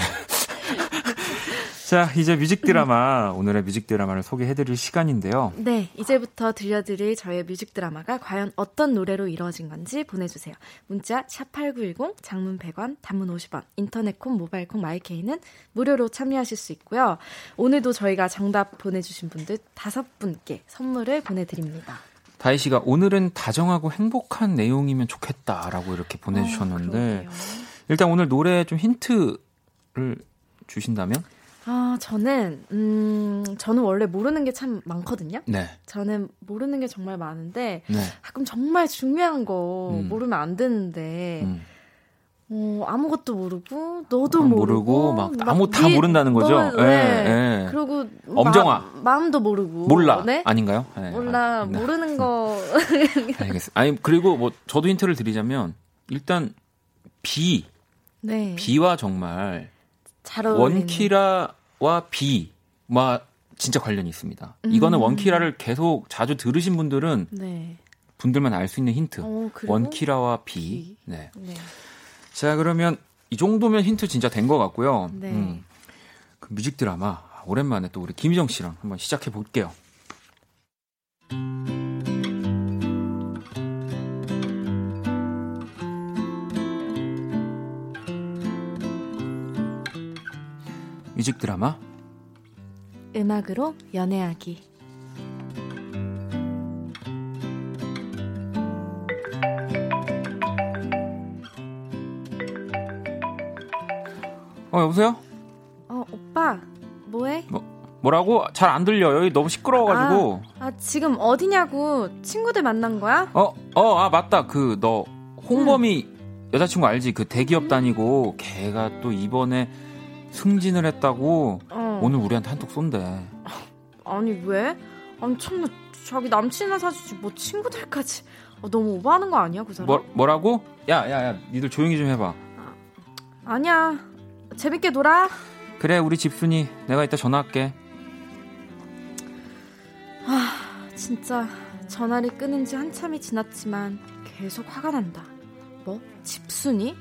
자, 이제 뮤직 드라마, 오늘의 뮤직 드라마를 소개해 드릴 시간인데요. 네, 이제부터 들려드릴 저의 뮤직 드라마가 과연 어떤 노래로 이루어진 건지 보내주세요. 문자 샵8910, 장문 100원, 단문 50원, 인터넷 콩, 모바일 콩, 마이케이는 무료로 참여하실 수 있고요. 오늘도 저희가 정답 보내주신 분들 다섯 분께 선물을 보내드립니다. 다희 씨가 오늘은 다정하고 행복한 내용이면 좋겠다라고 이렇게 보내주셨는데, 어, 일단 오늘 노래 좀 힌트를 주신다면? 아, 저는, 음, 저는 원래 모르는 게 참 많거든요. 네. 저는 모르는 게 정말 많은데, 네. 가끔 정말 중요한 거 음. 모르면 안 되는데, 음. 어, 아무것도 모르고, 너도 모르고, 모르고 막, 막 아무 다 모른다는 거죠? 너, 네. 네. 네. 그리고, 엄정화. 마, 음도 모르고. 몰라. 네? 아닌가요? 네. 몰라. 아, 네. 모르는 거. 알겠습니다. 아니, 그리고 뭐, 저도 힌트를 드리자면, 일단, 비. 네. 비와 정말, 원키라 와 비, 와 진짜 관련이 있습니다. 음. 이거는 원키라를 계속 자주 들으신 분들은 네. 분들만 알 수 있는 힌트. 어, 원키라와 비. 비. 네. 네. 자 그러면 이 정도면 힌트 진짜 된 것 같고요. 네. 음. 그 뮤직 드라마 오랜만에 또 우리 김희정 씨랑 한번 시작해 볼게요. 뮤직 드라마 음악으로 연애하기 어 여보세요? 어 오빠 뭐해? 뭐 뭐라고? 잘 안 들려. 여기 너무 시끄러워가지고. 아, 아, 지금 어디냐고 친구들 만난 거야? 어, 어, 아 맞다. 그 너 홍범이 응. 여자친구 알지? 그 대기업 다니고 걔가 또 이번에 승진을 했다고 어. 오늘 우리한테 한턱 쏜대. 아니 왜? 아니 정말 자기 남친이나 사주지 뭐 친구들까지 어, 너무 오버하는 거 아니야 그 사람? 뭐, 뭐라고? 야야 야 니들 조용히 좀 해봐. 아, 니야 재밌게 놀아. 그래 우리 집순이 내가 이따 전화할게. 아 진짜 전화를 끊은 지 한참이 지났지만 계속 화가 난다. 뭐 집순이?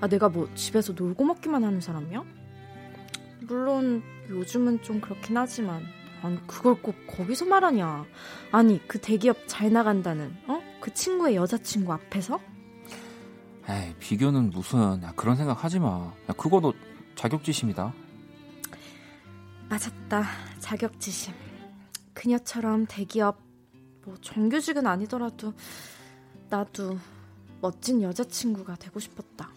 아 내가 뭐 집에서 놀고 먹기만 하는 사람이야? 물론 요즘은 좀 그렇긴 하지만 아니 그걸 꼭 거기서 말하냐? 아니 그 대기업 잘 나간다는 어? 그 친구의 여자친구 앞에서? 에이 비교는 무슨 야, 그런 생각 하지 마. 야, 그거도 자격지심이다. 맞았다. 자격지심. 그녀처럼 대기업 뭐 정규직은 아니더라도 나도 멋진 여자친구가 되고 싶었다.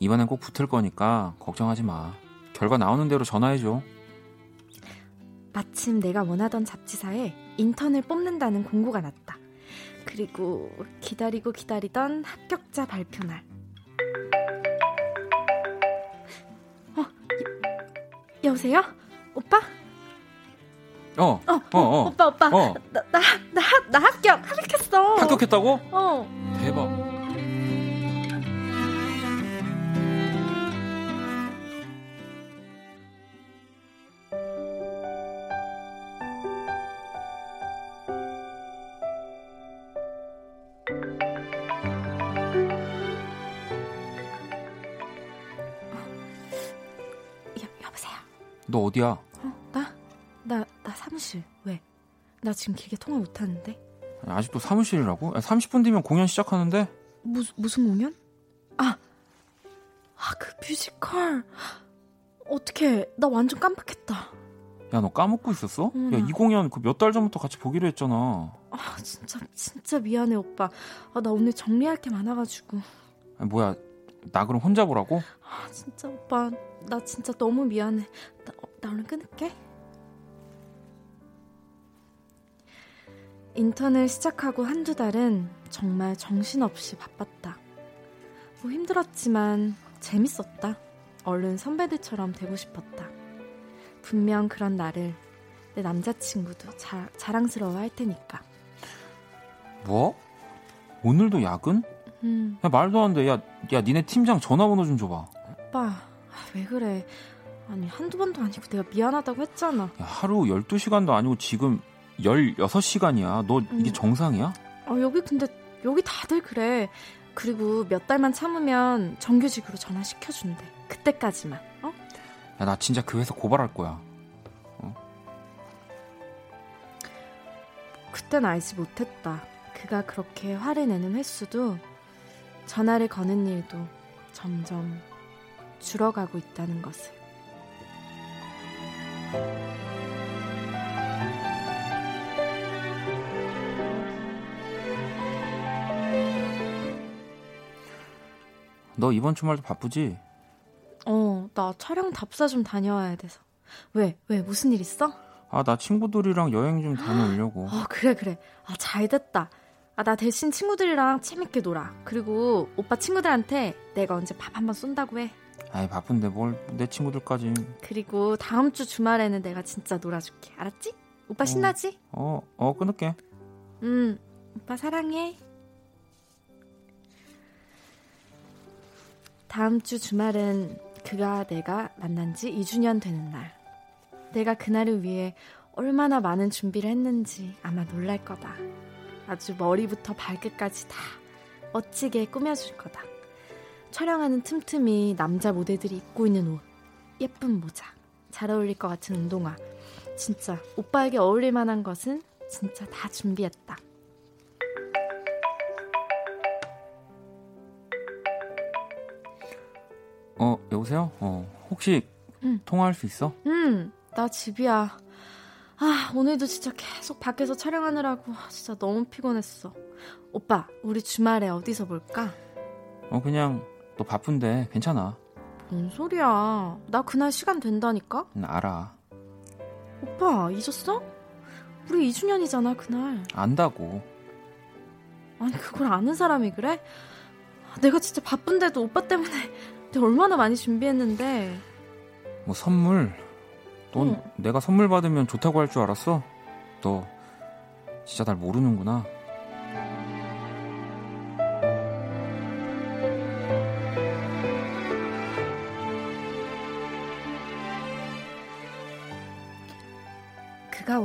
이번엔 꼭 붙을 거니까 걱정하지 마 결과 나오는 대로 전화해줘. 마침 내가 원하던 잡지사에 인턴을 뽑는다는 공고가 났다. 그리고 기다리고 기다리던 합격자 발표 날. 어, 여, 여보세요? 오빠? 어, 어, 어, 어, 어. 오빠, 오빠. 어. 나, 나, 나, 나 합격, 합격했어. 합격했다고? 어. 어디야? 어, 나? 나, 나 사무실. 왜? 나 지금 길게 통화 못 하는데. 아직도 사무실이라고? 30분 뒤면 공연 시작하는데? 무, 무슨 공연? 아, 아, 그 뮤지컬. 어떻게, 나 완전 깜빡했다. 야, 너 까먹고 있었어? 음. 야, 이 공연 그 몇 달 전부터 같이 보기로 했잖아. 아, 진짜, 진짜 미안해, 오빠. 아, 나 오늘 정리할 게 많아 가지고. 아, 뭐야, 나 그럼 혼자 보라고? 아, 진짜 오빠, 나 진짜 너무 미안해. 나, 어, 나 얼른 끊을게. 인턴을 시작하고 한두 달은 정말 정신없이 바빴다. 뭐 힘들었지만 재밌었다. 얼른 선배들처럼 되고 싶었다. 분명 그런 나를 내 남자친구도 자, 자랑스러워 할 테니까. 뭐? 오늘도 야근? 음. 야, 말도 안 돼. 야, 야, 니네 팀장 전화번호 좀 줘봐. 오빠, 아, 왜 그래. 아니, 한두 번도 아니고 내가 미안하다고 했잖아. 야, 하루 12시간도 아니고 지금 16시간이야. 너 이게 음. 정상이야? 아, 여기 근데 여기 다들 그래. 그리고 몇 달만 참으면 정규직으로 전환시켜 준대. 그때까지만. 어? 야, 나 진짜 그 회사 고발할 거야. 어? 그땐 알지 못했다. 그가 그렇게 화를 내는 횟수도 전화를 거는 일도 점점 줄어가고 있다는 것을. 너 이번 주말도 바쁘지? 어, 나 촬영 답사 좀 다녀와야 돼서. 왜? 왜? 무슨 일 있어? 아, 나 친구들이랑 여행 좀 다녀오려고. 어, 그래, 그래. 아, 잘 됐다. 아, 나 대신 친구들이랑 재밌게 놀아. 그리고 오빠 친구들한테 내가 언제 밥 한번 쏜다고 해. 아이, 바쁜데 뭘 내 친구들까지. 그리고 다음 주 주말에는 내가 진짜 놀아줄게. 알았지? 오빠 어, 신나지? 어, 어, 끊을게. 응, 오빠 사랑해. 다음 주 주말은 그가 내가 만난 지 2주년 되는 날. 내가 그날을 위해 얼마나 많은 준비를 했는지 아마 놀랄 거다. 아주 머리부터 발끝까지 다 멋지게 꾸며줄 거다. 촬영하는 틈틈이 남자 모델들이 입고 있는 옷, 예쁜 모자, 잘 어울릴 것 같은 운동화. 진짜 오빠에게 어울릴 만한 것은 진짜 다 준비했다. 어, 여보세요? 어, 혹시 응. 통화할 수 있어? 응, 나 집이야. 아, 오늘도 진짜 계속 밖에서 촬영하느라고 진짜 너무 피곤했어. 오빠, 우리 주말에 어디서 볼까? 어, 그냥 너 바쁜데 괜찮아. 뭔 소리야. 나 그날 시간 된다니까? 응, 알아. 오빠, 잊었어? 우리 2주년이잖아, 그날. 안다고. 아니, 그걸 아는 사람이 그래? 내가 진짜 바쁜데도 오빠 때문에 얼마나 많이 준비했는데. 뭐 선물? 넌 응. 내가 선물 받으면 좋다고 할 줄 알았어? 너 진짜 날 모르는구나.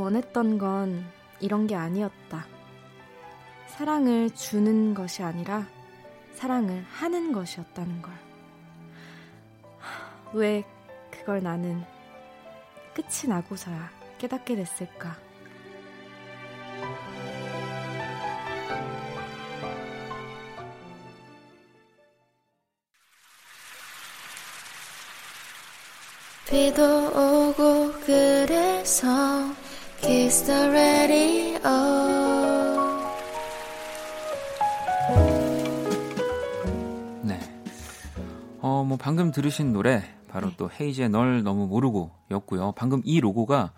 원했던 건 이런 게 아니었다. 사랑을 주는 것이 아니라 사랑을 하는 것이었다는 걸. 왜 그걸 나는 끝이 나고서야 깨닫게 됐을까? 비도 오고 그래서 Kiss the radio 네. 어, 뭐 방금 들으신 노래 바로 네. 또 헤이즈의 널 너무 모르고였고요. 방금 이 로고가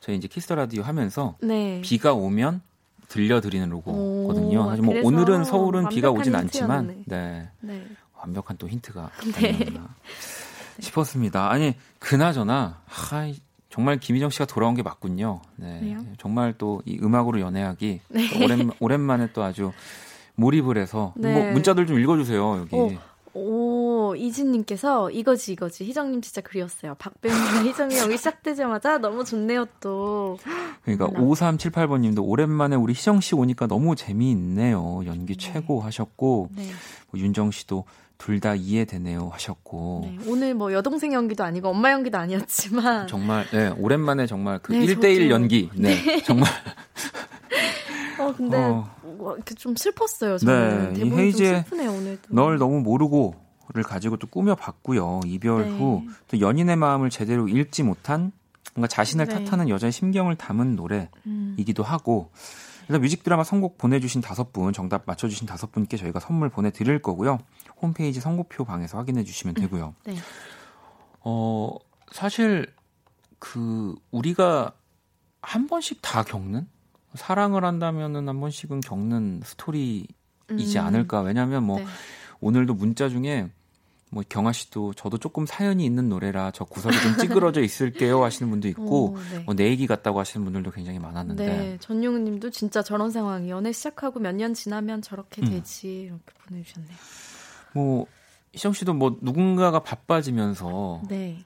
저희 이제 키스 라디오 하면서 네. 비가 오면 들려드리는 로고거든요. 사실 뭐 오늘은 서울은 비가 오진 않지만 네. 네. 완벽한 또 힌트가 네. 싶었습니다. 아니 그나저나 하, 정말 김희정 씨가 돌아온 게 맞군요. 네. 왜요? 정말 또 이 음악으로 연애하기 네. 오랜, 오랜만에 또 아주 몰입을 해서 뭐 네. 문자들 좀 읽어주세요 여기. 오, 오, 이진님께서 이거지, 이거지. 희정님 진짜 그리웠어요. 박배우나 희정이 형이 시작되자마자 너무 좋네요, 또. 그러니까 음, 5378번 님도 오랜만에 우리 희정 씨 오니까 너무 재미있네요. 연기 네. 최고 하셨고, 네. 뭐 윤정 씨도 둘 다 이해되네요 하셨고. 네, 오늘 뭐 여동생 연기도 아니고 엄마 연기도 아니었지만. 정말, 네, 오랜만에 정말 그 네, 1대1 연기. 네, 네. 정말. 어, 근데 어. 뭐 이렇게 좀 슬펐어요. 저는. 네, 이 헤이즈의 널 너무 모르고를 가지고 또 꾸며봤고요. 이별 네. 후또 연인의 마음을 제대로 읽지 못한 뭔가 자신을 네. 탓하는 여자의 심경을 담은 노래이기도 음. 하고 그래서 뮤직 드라마 선곡 보내주신 다섯 분 정답 맞춰주신 다섯 분께 저희가 선물 보내드릴 거고요. 홈페이지 선곡표 방에서 확인해 주시면 음. 되고요. 네. 어 사실 그 우리가 한 번씩 다 겪는 사랑을 한다면은 한 번씩은 겪는 스토리이지 음. 않을까. 왜냐하면 뭐 네. 오늘도 문자 중에 뭐 경아 씨도 저도 조금 사연이 있는 노래라 저 구석에 좀 찌그러져 있을게요 하시는 분도 있고 오, 네. 뭐내 얘기 같다고 하시는 분들도 굉장히 많았는데 네, 전용훈 님도 진짜 저런 상황 연애 시작하고 몇 년 지나면 저렇게 음. 되지 이렇게 보내주셨네요. 뭐 희정 씨도 뭐 누군가가 바빠지면서 네.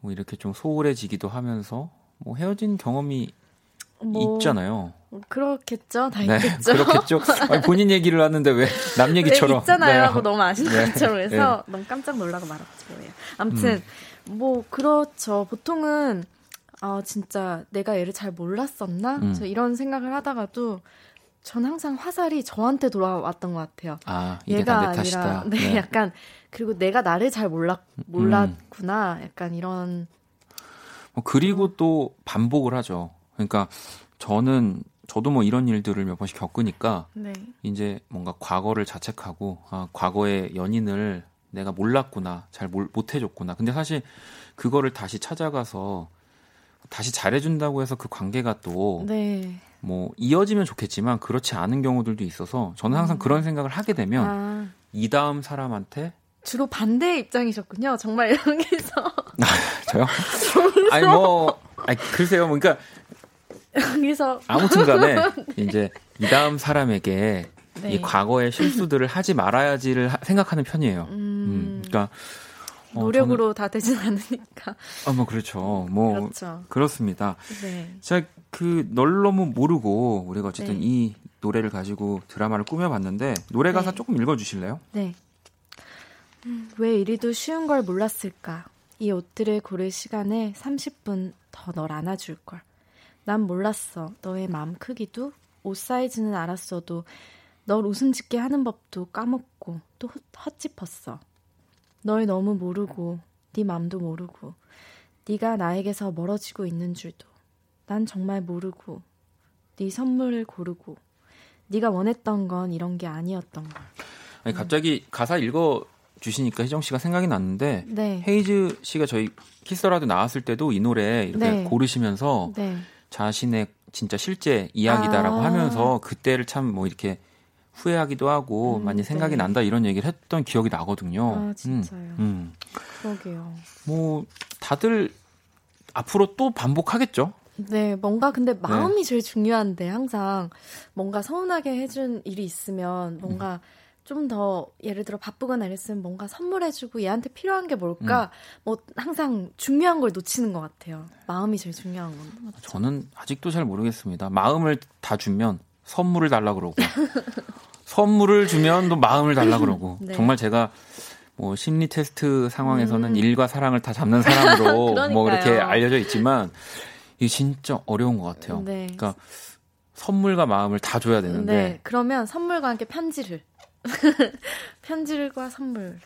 뭐 이렇게 좀 소홀해지기도 하면서 뭐 헤어진 경험이 뭐, 있잖아요. 그렇겠죠. 다 네, 있겠죠. 그렇겠죠. 아니, 본인 얘기를 하는데 왜 남 얘기처럼. 네, 있잖아요. 네. 하고 너무 아시는 네. 것처럼 해서 네. 너무 깜짝 놀라고 말았죠. 아무튼 음. 뭐 그렇죠. 보통은 아 진짜 내가 얘를 잘 몰랐었나? 음. 저 이런 생각을 하다가도 전 항상 화살이 저한테 돌아왔던 것 같아요. 아, 얘가 아니라 네, 네, 약간 그리고 내가 나를 잘 몰랐 몰랐구나. 음. 약간 이런 뭐 그리고 또 반복을 하죠. 그러니까 저는 저도 뭐 이런 일들을 몇 번씩 겪으니까 네. 이제 뭔가 과거를 자책하고 아, 과거의 연인을 내가 몰랐구나, 잘 못 해줬구나. 근데 사실 그거를 다시 찾아가서 다시 잘해준다고 해서 그 관계가 또 네. 뭐 이어지면 좋겠지만 그렇지 않은 경우들도 있어서 저는 항상 음. 그런 생각을 하게 되면 아. 이 다음 사람한테 주로 반대 입장이셨군요. 정말 여기서 아, 저요? 아니 뭐 아니 글쎄요. 뭐 그러니까 여기서 아무튼간에 이제 이 다음 사람에게 네. 이 과거의 실수들을 하지 말아야지를 하, 생각하는 편이에요. 음, 음 그러니까 어, 노력으로 저는, 다 되진 않으니까. 아, 뭐 그렇죠. 뭐 그렇죠. 그렇습니다. 네. 자, 그 널 너무 모르고 우리가 어쨌든 네. 이 노래를 가지고 드라마를 꾸며봤는데 노래 가사 네. 조금 읽어주실래요? 네. 음, 왜 이리도 쉬운 걸 몰랐을까? 이 옷들을 고를 시간에 30분 더 널 안아줄 걸. 난 몰랐어. 너의 마음 크기도 옷 사이즈는 알았어도 널 웃음 짓게 하는 법도 까먹고 또 헛짚었어. 널 너무 모르고 네 맘도 모르고 네가 나에게서 멀어지고 있는 줄도 난 정말 모르고 네 선물을 고르고 네가 원했던 건 이런 게 아니었던 걸. 아니 갑자기 음. 가사 읽어 주시니까 혜정 씨가 생각이 났는데 네. 헤이즈 씨가 저희 키스라도 나왔을 때도 이 노래 이렇게 네. 고르시면서 네. 자신의 진짜 실제 이야기다라고 아. 하면서 그때를 참 뭐 이렇게 후회하기도 하고 음, 많이 생각이 네. 난다 이런 얘기를 했던 기억이 나거든요. 아, 진짜요. 음, 음. 그러게요. 뭐 다들 앞으로 또 반복하겠죠. 네, 뭔가 근데 마음이 네. 제일 중요한데 항상 뭔가 서운하게 해준 일이 있으면 뭔가 음. 좀더 예를 들어 바쁘거나 이랬으면 뭔가 선물해주고 얘한테 필요한 게 뭘까 음. 뭐 항상 중요한 걸 놓치는 것 같아요. 마음이 제일 중요한 건. 맞죠? 저는 아직도 잘 모르겠습니다. 마음을 다 주면 선물을 달라 그러고 선물을 주면 또 마음을 달라 그러고 네. 정말 제가 뭐 심리 테스트 상황에서는 음. 일과 사랑을 다 잡는 사람으로 뭐 이렇게 알려져 있지만 이게 진짜 어려운 것 같아요. 네. 그러니까 선물과 마음을 다 줘야 되는데. 네. 그러면 선물과 함께 편지를. 편지과 선물.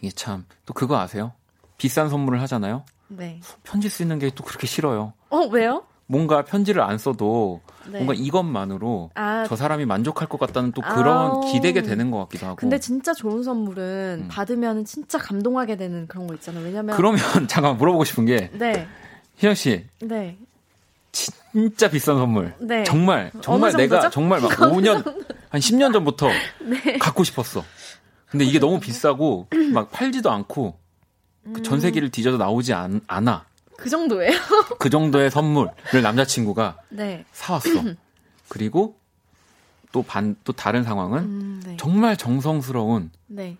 이게 참 또 그거 아세요? 비싼 선물을 하잖아요. 네. 편지 쓰는 게 또 그렇게 싫어요. 어 왜요? 뭔가 편지를 안 써도 네. 뭔가 이것만으로 아, 저 사람이 만족할 것 같다는 또 그런 아우. 기대게 되는 것 같기도 하고. 근데 진짜 좋은 선물은 음. 받으면 진짜 감동하게 되는 그런 거 있잖아요. 왜냐면 그러면 잠깐 물어보고 싶은 게 네. 희영 씨. 네. 진짜 비싼 선물. 네. 정말 정말 내가 정말 막 5년 한 10년 전부터 네. 갖고 싶었어. 근데 이게 너무 비싸고 막 팔지도 않고 그 전세기를 뒤져도 나오지 않, 않아. 그 정도예요? 그 정도의 선물을 남자친구가 네. 사왔어. 그리고 또 반, 또 다른 상황은 음, 네. 정말 정성스러운 네.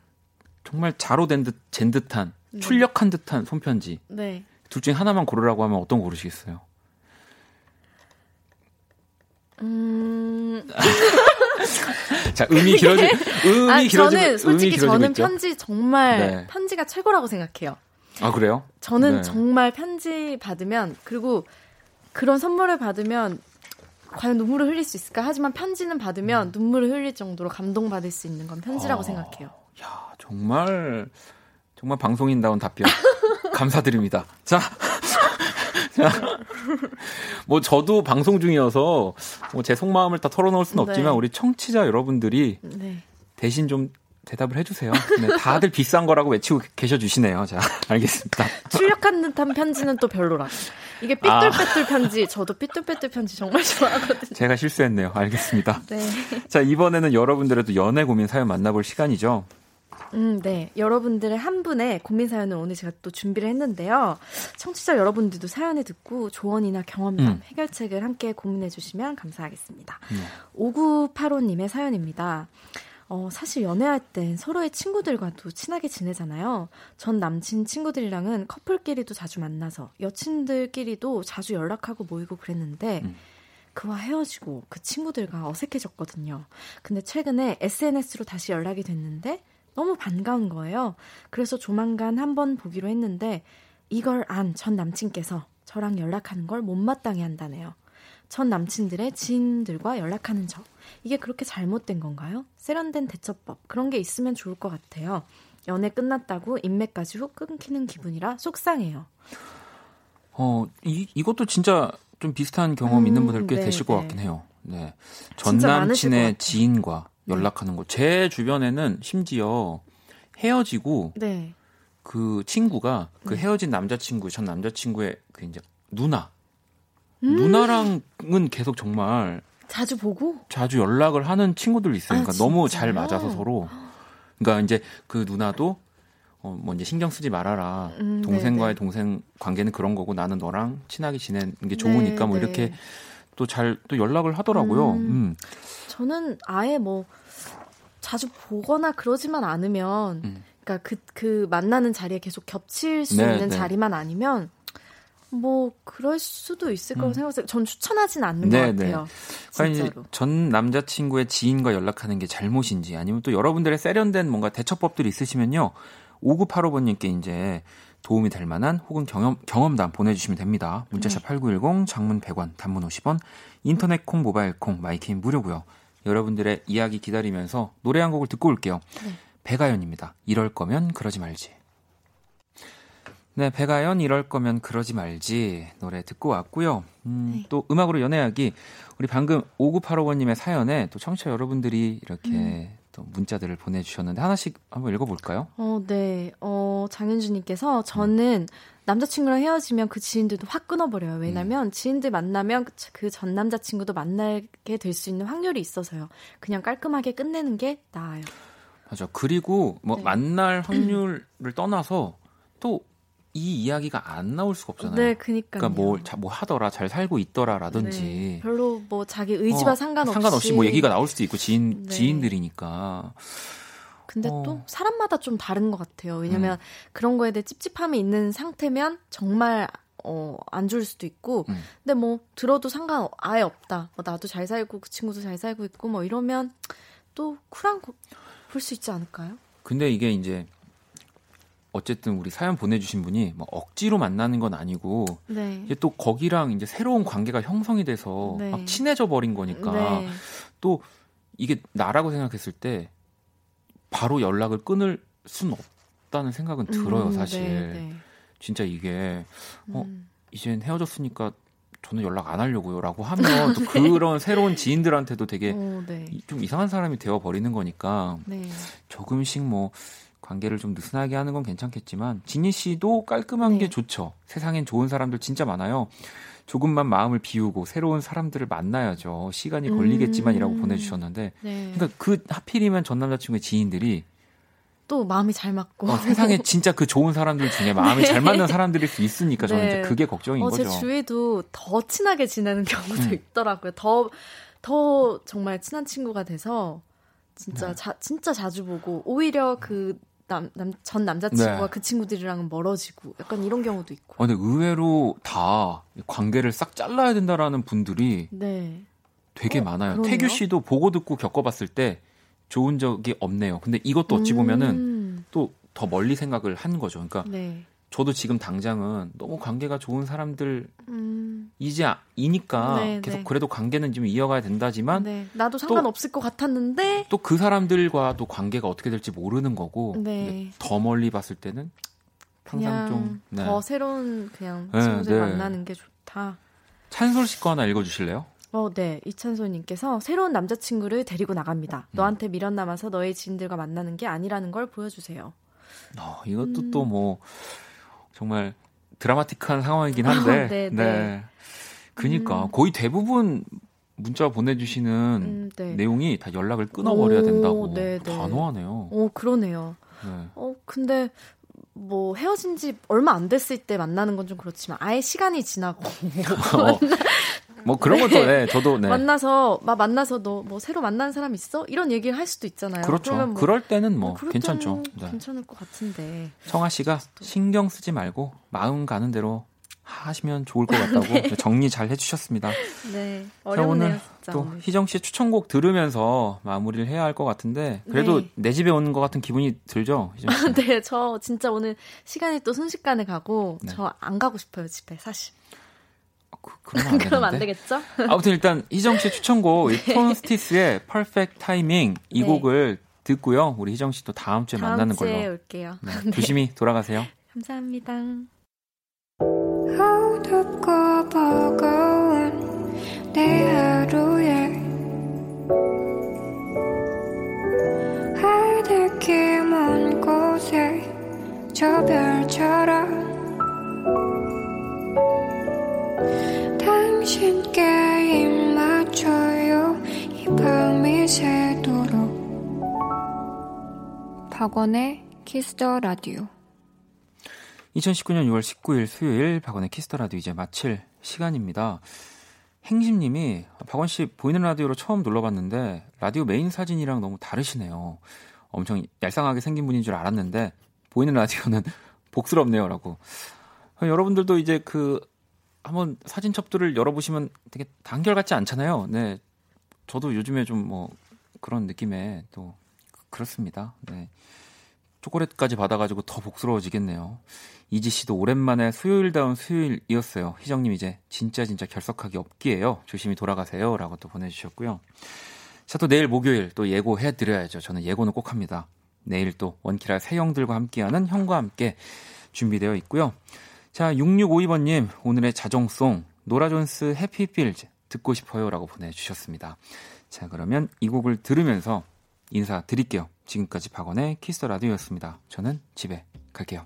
정말 자로 된 듯, 잰 듯한 네. 출력한 듯한 손편지. 네. 둘 중에 하나만 고르라고 하면 어떤 거 고르시겠어요? 음. 자, 음이 길어지, 음이 아, 길어지고, 저는 솔직히 저는 있죠? 편지 정말 네. 편지가 최고라고 생각해요. 아 그래요? 저는 네. 정말 편지 받으면 그리고 그런 선물을 받으면 과연 눈물을 흘릴 수 있을까? 하지만 편지는 받으면 음. 눈물을 흘릴 정도로 감동받을 수 있는 건 편지라고 어, 생각해요. 야 정말 정말 방송인다운 답변 감사드립니다. 자. 자, 뭐 저도 방송 중이어서 뭐 제 속마음을 다 털어놓을 수는 네. 없지만 우리 청취자 여러분들이 네. 대신 좀 대답을 해주세요. 네, 다들 비싼 거라고 외치고 계셔 주시네요. 자, 알겠습니다. 출력한 듯한 편지는 또 별로라. 이게 삐뚤빼뚤 아. 편지, 저도 삐뚤빼뚤 편지 정말 좋아하거든요. 제가 실수했네요. 알겠습니다. 네. 자, 이번에는 여러분들의 도 연애 고민 사연 만나볼 시간이죠. 음, 네. 여러분들의 한 분의 고민 사연을 오늘 제가 또 준비를 했는데요. 청취자 여러분들도 사연을 듣고 조언이나 경험담, 음. 해결책을 함께 고민해 주시면 감사하겠습니다. 음. 5985님의 사연입니다. 어, 사실 연애할 땐 서로의 친구들과도 친하게 지내잖아요. 전 남친 친구들이랑은 커플끼리도 자주 만나서 여친들끼리도 자주 연락하고 모이고 그랬는데 음. 그와 헤어지고 그 친구들과 어색해졌거든요. 근데 최근에 SNS로 다시 연락이 됐는데 너무 반가운 거예요. 그래서 조만간 한번 보기로 했는데 이걸 안 전 남친께서 저랑 연락하는 걸 못마땅해 한다네요. 전 남친들의 지인들과 연락하는 저. 이게 그렇게 잘못된 건가요? 세련된 대처법. 그런 게 있으면 좋을 것 같아요. 연애 끝났다고 인맥까지 훅 끊기는 기분이라 속상해요. 어, 이, 이것도 진짜 좀 비슷한 경험 음, 있는 분들 꽤 네, 되실 것 네. 같긴 해요. 네. 전 남친의 지인과 네. 연락하는 거. 제 주변에는 심지어 헤어지고 네. 그 친구가 그 네. 헤어진 남자친구, 전 남자친구의 그 이제 누나. 음. 누나랑은 계속 정말 자주 보고 자주 연락을 하는 친구들 있어요. 그러니까 아, 너무 잘 맞아서 서로. 그러니까 이제 그 누나도 어, 뭐 이제 신경 쓰지 말아라. 음, 동생과의 네네. 동생 관계는 그런 거고 나는 너랑 친하게 지내는 게 좋으니까 네네. 뭐 이렇게 또 잘또 또 연락을 하더라고요. 음, 음. 저는 아예 뭐 자주 보거나 그러지만 않으면 음. 그러니까 그, 그 만나는 자리에 계속 겹칠 수 네, 있는 네. 자리만 아니면 뭐 그럴 수도 있을 거라고 음. 생각해요. 전 추천하진 않는 네, 것 네. 같아요. 네. 진짜로. 전 남자친구의 지인과 연락하는 게 잘못인지 아니면 또 여러분들의 세련된 뭔가 대처법들이 있으시면요. 5985번님께 이제 도움이 될 만한 혹은 경험, 경험담 보내주시면 됩니다. 문자샵 네. 8910, 장문 100원, 단문 50원, 인터넷 콩, 모바일 콩, 마이케인 무료고요. 여러분들의 이야기 기다리면서 노래 한 곡을 듣고 올게요. 네. 백아연입니다. 이럴 거면 그러지 말지. 네, 배가연 이럴 거면 그러지 말지 노래 듣고 왔고요. 음, 네. 또 음악으로 연애하기 우리 방금 5985번님의 사연에 또 청취자 여러분들이 이렇게 음. 또 문자들을 보내주셨는데 하나씩 한번 읽어볼까요? 어, 네. 어, 장현주님께서 저는 남자친구랑 헤어지면 그 지인들도 확 끊어버려요. 왜냐면 음. 지인들 만나면 그 전 남자친구도 만나게 될 수 있는 확률이 있어서요. 그냥 깔끔하게 끝내는 게 나아요. 맞아. 그리고 뭐 네. 만날 확률을 떠나서 또 이 이야기가 안 나올 수가 없잖아요. 네, 그니까요. 그러니까 뭐, 뭐 하더라, 잘 살고 있더라라든지. 네, 별로 뭐 자기 의지와 어, 상관없이. 상관없이 뭐 얘기가 나올 수도 있고 지인 네. 지인들이니까. 근데 어. 또 사람마다 좀 다른 것 같아요. 왜냐면 음. 그런 거에 대해 찝찝함이 있는 상태면 정말 어, 안 좋을 수도 있고, 음. 근데 뭐, 들어도 상관 아예 없다. 뭐, 나도 잘 살고, 그 친구도 잘 살고 있고, 뭐, 이러면 또 쿨한 볼 수 있지 않을까요? 근데 이게 이제 어쨌든 우리 사연 보내주신 분이 뭐 억지로 만나는 건 아니고 네. 이제 또 거기랑 이제 새로운 관계가 형성이 돼서 네. 막 친해져 버린 거니까 네. 또 이게 나라고 생각했을 때 바로 연락을 끊을 수는 없다는 생각은 들어요 음, 사실 네, 네. 진짜 이게 어 음. 이젠 헤어졌으니까 저는 연락 안 하려고요라고 하면 또 네. 그런 새로운 지인들한테도 되게 오, 네. 좀 이상한 사람이 되어 버리는 거니까 네. 조금씩 뭐 관계를 좀 느슨하게 하는 건 괜찮겠지만 진희 씨도 깔끔한 네. 게 좋죠. 세상엔 좋은 사람들 진짜 많아요. 조금만 마음을 비우고 새로운 사람들을 만나야죠. 시간이 걸리겠지만이라고 음. 보내주셨는데, 네. 그러니까 그 하필이면 전 남자친구의 지인들이 또 마음이 잘 맞고 어, 세상에 진짜 그 좋은 사람들 중에 마음이 네. 잘 맞는 사람들일 수 있으니까 저는 네. 이제 그게 걱정인 어, 거죠. 제 주위도 더 친하게 지내는 경우도 음. 있더라고요. 더더 정말 친한 친구가 돼서 진짜 네. 자, 진짜 자주 보고 오히려 그 남, 남, 전 남자친구와 네. 그 친구들이랑은 멀어지고 약간 이런 경우도 있고. 어, 근데 의외로 다 관계를 싹 잘라야 된다라는 분들이 네. 되게 어, 많아요. 그러네요? 태규 씨도 보고 듣고 겪어봤을 때 좋은 적이 없네요. 근데 이것도 어찌 보면은 음. 또더 멀리 생각을 한 거죠. 그러니까 네. 저도 지금 당장은 너무 관계가 좋은 사람들 음. 이제 이니까 네, 계속 네. 그래도 관계는 좀 이어가야 된다지만 네. 나도 상관없을 것 같았는데 또 그 사람들과도 관계가 어떻게 될지 모르는 거고 네. 더 멀리 봤을 때는 항상 좀더 새로운 그냥 네, 친구들 만나는 게 좋다. 찬솔 씨거 하나 읽어주실래요? 어, 네. 이찬소님께서 새로운 남자친구를 데리고 나갑니다. 음. 너한테 미련 남아서 너의 지인들과 만나는 게 아니라는 걸 보여주세요. 어, 이것도 음. 또뭐 정말 드라마틱한 상황이긴 한데. 어, 네, 네. 네. 그니까 음. 거의 대부분 문자 보내주시는 음, 네. 내용이 다 연락을 끊어버려야 된다고 오, 네, 네. 단호하네요. 오, 그러네요. 네. 어, 근데 뭐 헤어진 지 얼마 안 됐을 때 만나는 건 좀 그렇지만 아예 시간이 지나고 어. 뭐 그런 것도 네, 저도 네. 만나서 막 만나서 너 뭐 새로 만난 사람 있어? 이런 얘기를 할 수도 있잖아요. 그렇죠. 뭐, 그럴 때는 뭐, 뭐 괜찮죠. 네. 괜찮을 것 같은데. 청아 씨가 신경 쓰지 말고 마음 가는 대로 하시면 좋을 것 같다고 네. 정리 잘 해주셨습니다. 네, 어렵네요. 진짜, 또 오늘. 희정 씨의 추천곡 들으면서 마무리를 해야 할 것 같은데 그래도 네. 내 집에 오는 것 같은 기분이 들죠? 네, 저 진짜 오늘 시간이 또 순식간에 가고 네. 저안 가고 싶어요 집에 사실. 그, 그러면 안, 그럼 안 되겠죠? 아무튼 일단 희정 씨 추천곡 네. 톤스티스의 Perfect Timing 이 네. 곡을 듣고요. 우리 희정 씨도 다음 주에 다음 만나는 주에 걸로. 올게요. 네, 네. 조심히 돌아가세요. 감사합니다. 어둡고 버거운 내 하루에 하늘길 먼 곳에 저 별처럼 박원의 Kiss the Radio 2019년 6월 19일 수요일 박원의 Kiss the Radio 이제 마칠 시간입니다. 행심님이 박원 씨 보이는 라디오로 처음 눌러봤는데 라디오 메인 사진이랑 너무 다르시네요. 엄청 얄쌍하게 생긴 분인 줄 알았는데 보이는 라디오는 복스럽네요라고. 여러분들도 이제 그 한번 사진 첩들을 열어보시면 되게 한결 같지 않잖아요. 네, 저도 요즘에 좀 뭐 그런 느낌에 또 그렇습니다. 네. 초콜릿까지 받아가지고 더 복스러워지겠네요. 이지 씨도 오랜만에 수요일다운 수요일이었어요. 희정님 이제 진짜 진짜 결석하기 없기에요. 조심히 돌아가세요. 라고 또 보내주셨고요. 자, 또 내일 목요일 또 예고해드려야죠. 저는 예고는 꼭 합니다. 내일 또 원키라 세 형들과 함께하는 형과 함께 준비되어 있고요. 자, 6652번님, 오늘의 자정송, 노라존스 Happy Pills 듣고 싶어요. 라고 보내주셨습니다. 자, 그러면 이 곡을 들으면서 인사드릴게요. 지금까지 박원의 키스 라디오였습니다. 저는 집에 갈게요.